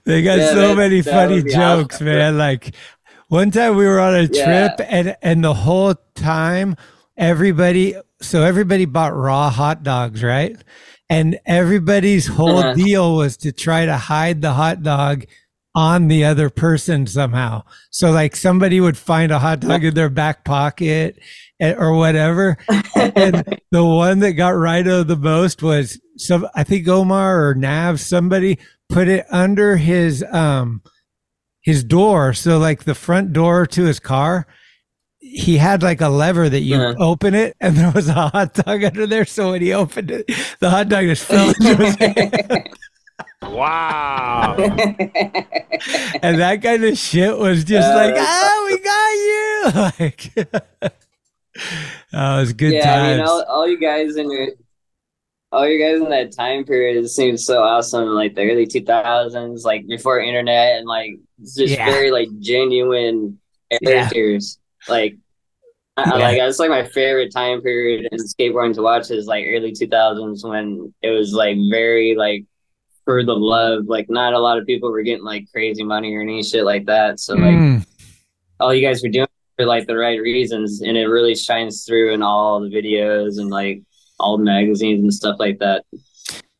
they got Yeah, so that- many funny jokes, awesome. man. Like one time we were on a Yeah. trip and and the whole time everybody so everybody bought raw hot dogs, right? And everybody's whole Uh-huh. deal was to try to hide the hot dog on the other person somehow. So like somebody would find a hot dog in their back pocket eh, or whatever. and the one that got right of the most was some I think Omar or Nav, somebody put it under his um his door. So like the front door to his car. He had like a lever that you Uh-huh. open it and there was a hot dog under there. So when he opened it, the hot dog just fell into his hand. Wow. and that kind of shit was just Uh, like, ah, we got you. Like, oh, it was good yeah, I mean, all, all you guys in your, all you guys in that time period it seems so awesome. Like the early two thousands, like before internet, and like it's just Yeah. very like genuine Yeah. characters. Like, I, I Yeah. like it's like my favorite time period in skateboarding to watch is like early two thousands when it was like very like for the love. Like not a lot of people were getting like crazy money or any shit like that. So like Mm. all you guys were doing for like the right reasons and it really shines through in all the videos and like all magazines and stuff like that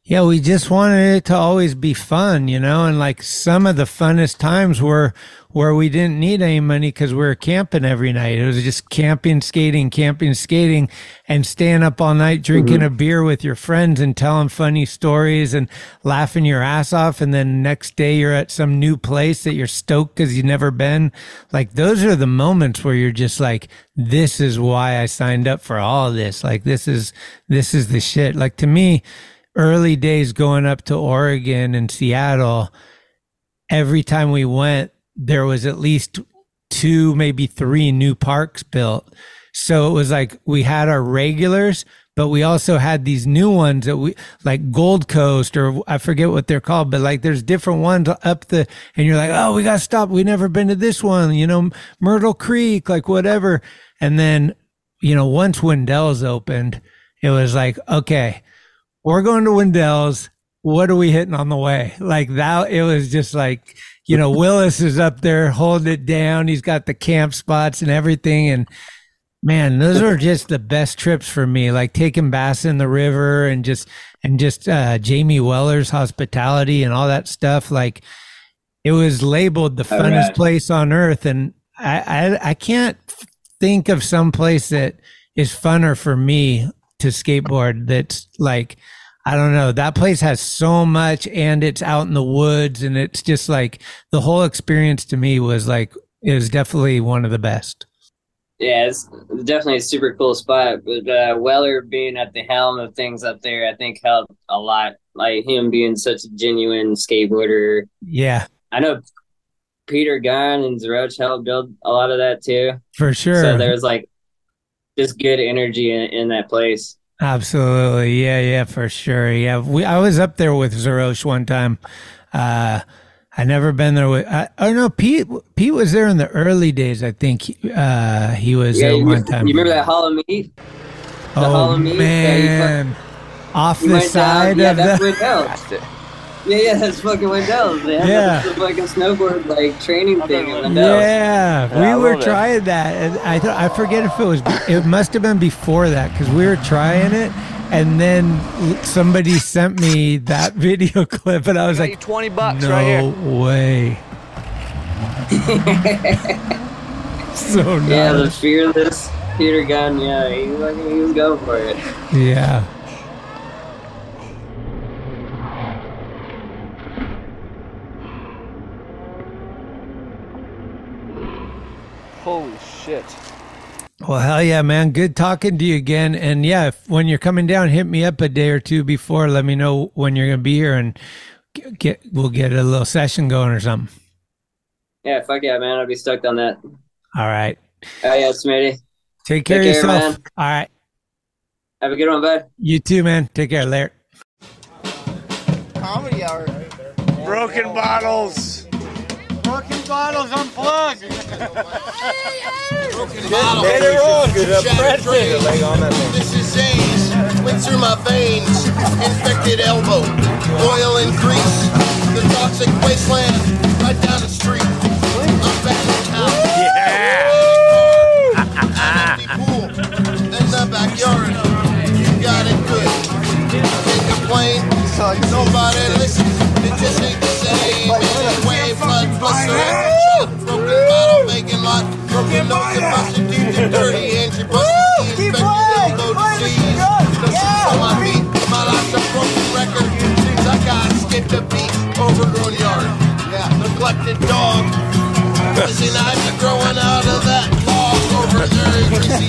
Yeah, we just wanted it to always be fun, you know, and like some of the funnest times were where we didn't need any money because we were camping every night. It was just camping, skating, camping, skating, and staying up all night drinking mm-hmm. a beer with your friends and telling funny stories and laughing your ass off. And then next day you're at some new place that you're stoked because you've never been. Like those are the moments where you're just like, this is why I signed up for all this. Like this is this is the shit. Like to me, early days going up to Oregon and Seattle, every time we went, there was at least two, maybe three new parks built. So it was like we had our regulars, but we also had these new ones that we like Gold Coast or I forget what they're called, but like there's different ones up the, and you're like, oh, we got to stop. We never been to this one, you know, Myrtle Creek, like whatever. And then, you know, once Wendell's opened, it was like, okay, we're going to Wendell's. What are we hitting on the way? Like that, it was just like, you know, Willis is up there holding it down. He's got the camp spots and everything. And man, those are just the best trips for me. Like taking bass in the river and just, and just, uh, Jamie Weller's hospitality and all that stuff. Like it was labeled the funnest right. place on earth. And I, I, I can't think of some place that is funner for me to skateboard that's like I don't know. That place has so much and it's out in the woods and it's just like the whole experience to me was like it was definitely one of the best. Yeah, it's definitely a super cool spot. But uh, Weller being at the helm of things up there, I think helped a lot. Like him being such a genuine skateboarder. Yeah, I know Peter Gunn and Zeroach helped build a lot of that too. for sure. So there was like just good energy in, in that place. Absolutely. Yeah, yeah, for sure. Yeah. We I was up there with Zerosh one time. Uh I never been there with I oh no, Pete Pete was there in the early days, I think. Uh he was Yeah, there one time. You remember that Hall of Meat? The oh Hall of Meat? that you fuck- man. Off you the went down- side yeah, of that's the. Yeah, yeah, that's fucking Wendell's. They have Yeah. the, the fucking snowboard like training thing at Wendell's. Yeah, Yeah, I we were love it. trying that, and I th- I forget if it was it must have been before that because we were trying it, and then somebody sent me that video clip, and I was like, twenty bucks no right here. way. so Yeah, the fearless Peter Gunn. Yeah, he, fucking- he was going for it. Yeah. Holy shit. Well, hell yeah, man. Good talking to you again. And yeah, if, when you're coming down, hit me up a day or two before. Let me know when you're gonna be here, and get, get we'll get a little session going or something. Yeah, fuck yeah, man. I'll be stoked on that. All right. Oh yeah, Schmitty. Take care Take of care, yourself. man. All right. Have a good one, bud. You too, man. Take care, Laird. Comedy hour. Broken bottles. Broken bottles unplugged. Broken bottles. Hit it on. Shattered dreams. This is Zane's. Went through my veins. Infected elbow. Oil and grease. The toxic wasteland. Right down the street. I'm back in town. Yeah. An empty pool. In the backyard. You got it good. Can't complain. Nobody listens. It just ain't the same. Anyway, blood. Broken bottle, making lot. Broken nose and busted teeth and dirty hands. You busted the infected elbow disease. No shoes my feet. My life's a broken record. Seems like I skipped a beat. Overgrown yard. Neglected dog. Fuzzy knives are growing out of that log over there. Greasy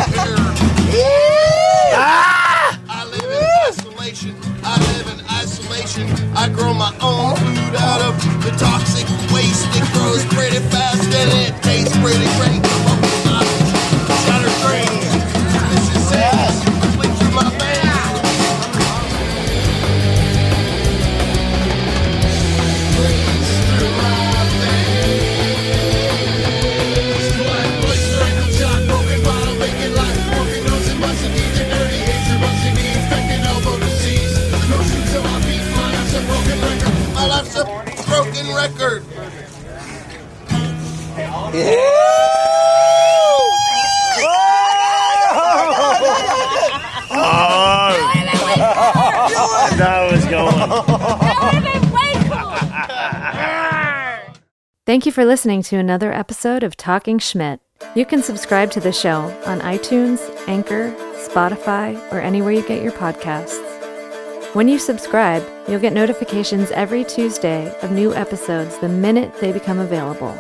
beer. I live in isolation. I live in isolation. I grow my own food out of the toxic waste. It grows pretty fast and it tastes pretty great. That was Thank you for listening to another episode of Talkin' Schmit. You can subscribe to the show on iTunes, Anchor, Spotify, or anywhere you get your podcasts. When you subscribe, you'll get notifications every Tuesday of new episodes the minute they become available.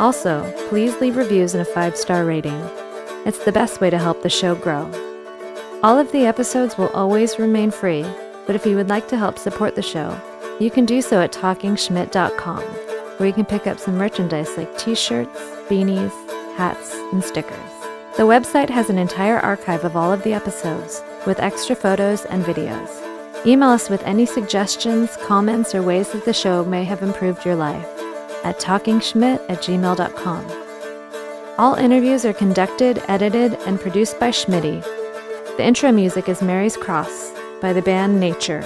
Also, please leave reviews and a five star rating. It's the best way to help the show grow. All of the episodes will always remain free, But if you would like to help support the show, you can do so at talkinschmit.com, where you can pick up some merchandise like t shirts, beanies, hats, and stickers. The website has an entire archive of all of the episodes, with extra photos and videos. Email us with any suggestions, comments, or ways that the show may have improved your life at talkinschmit at gmail.com. All interviews are conducted, edited, and produced by Schmitty. The intro music is Mary's Cross by the band Natur.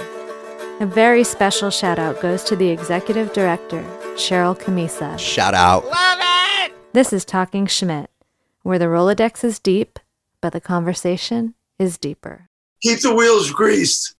A very special shout out goes to the executive director, Sharal Camisa. Shout out. Love it! This is Talkin' Schmit, where the Rolodex is deep, but the conversation is deeper. Keep the wheels greased.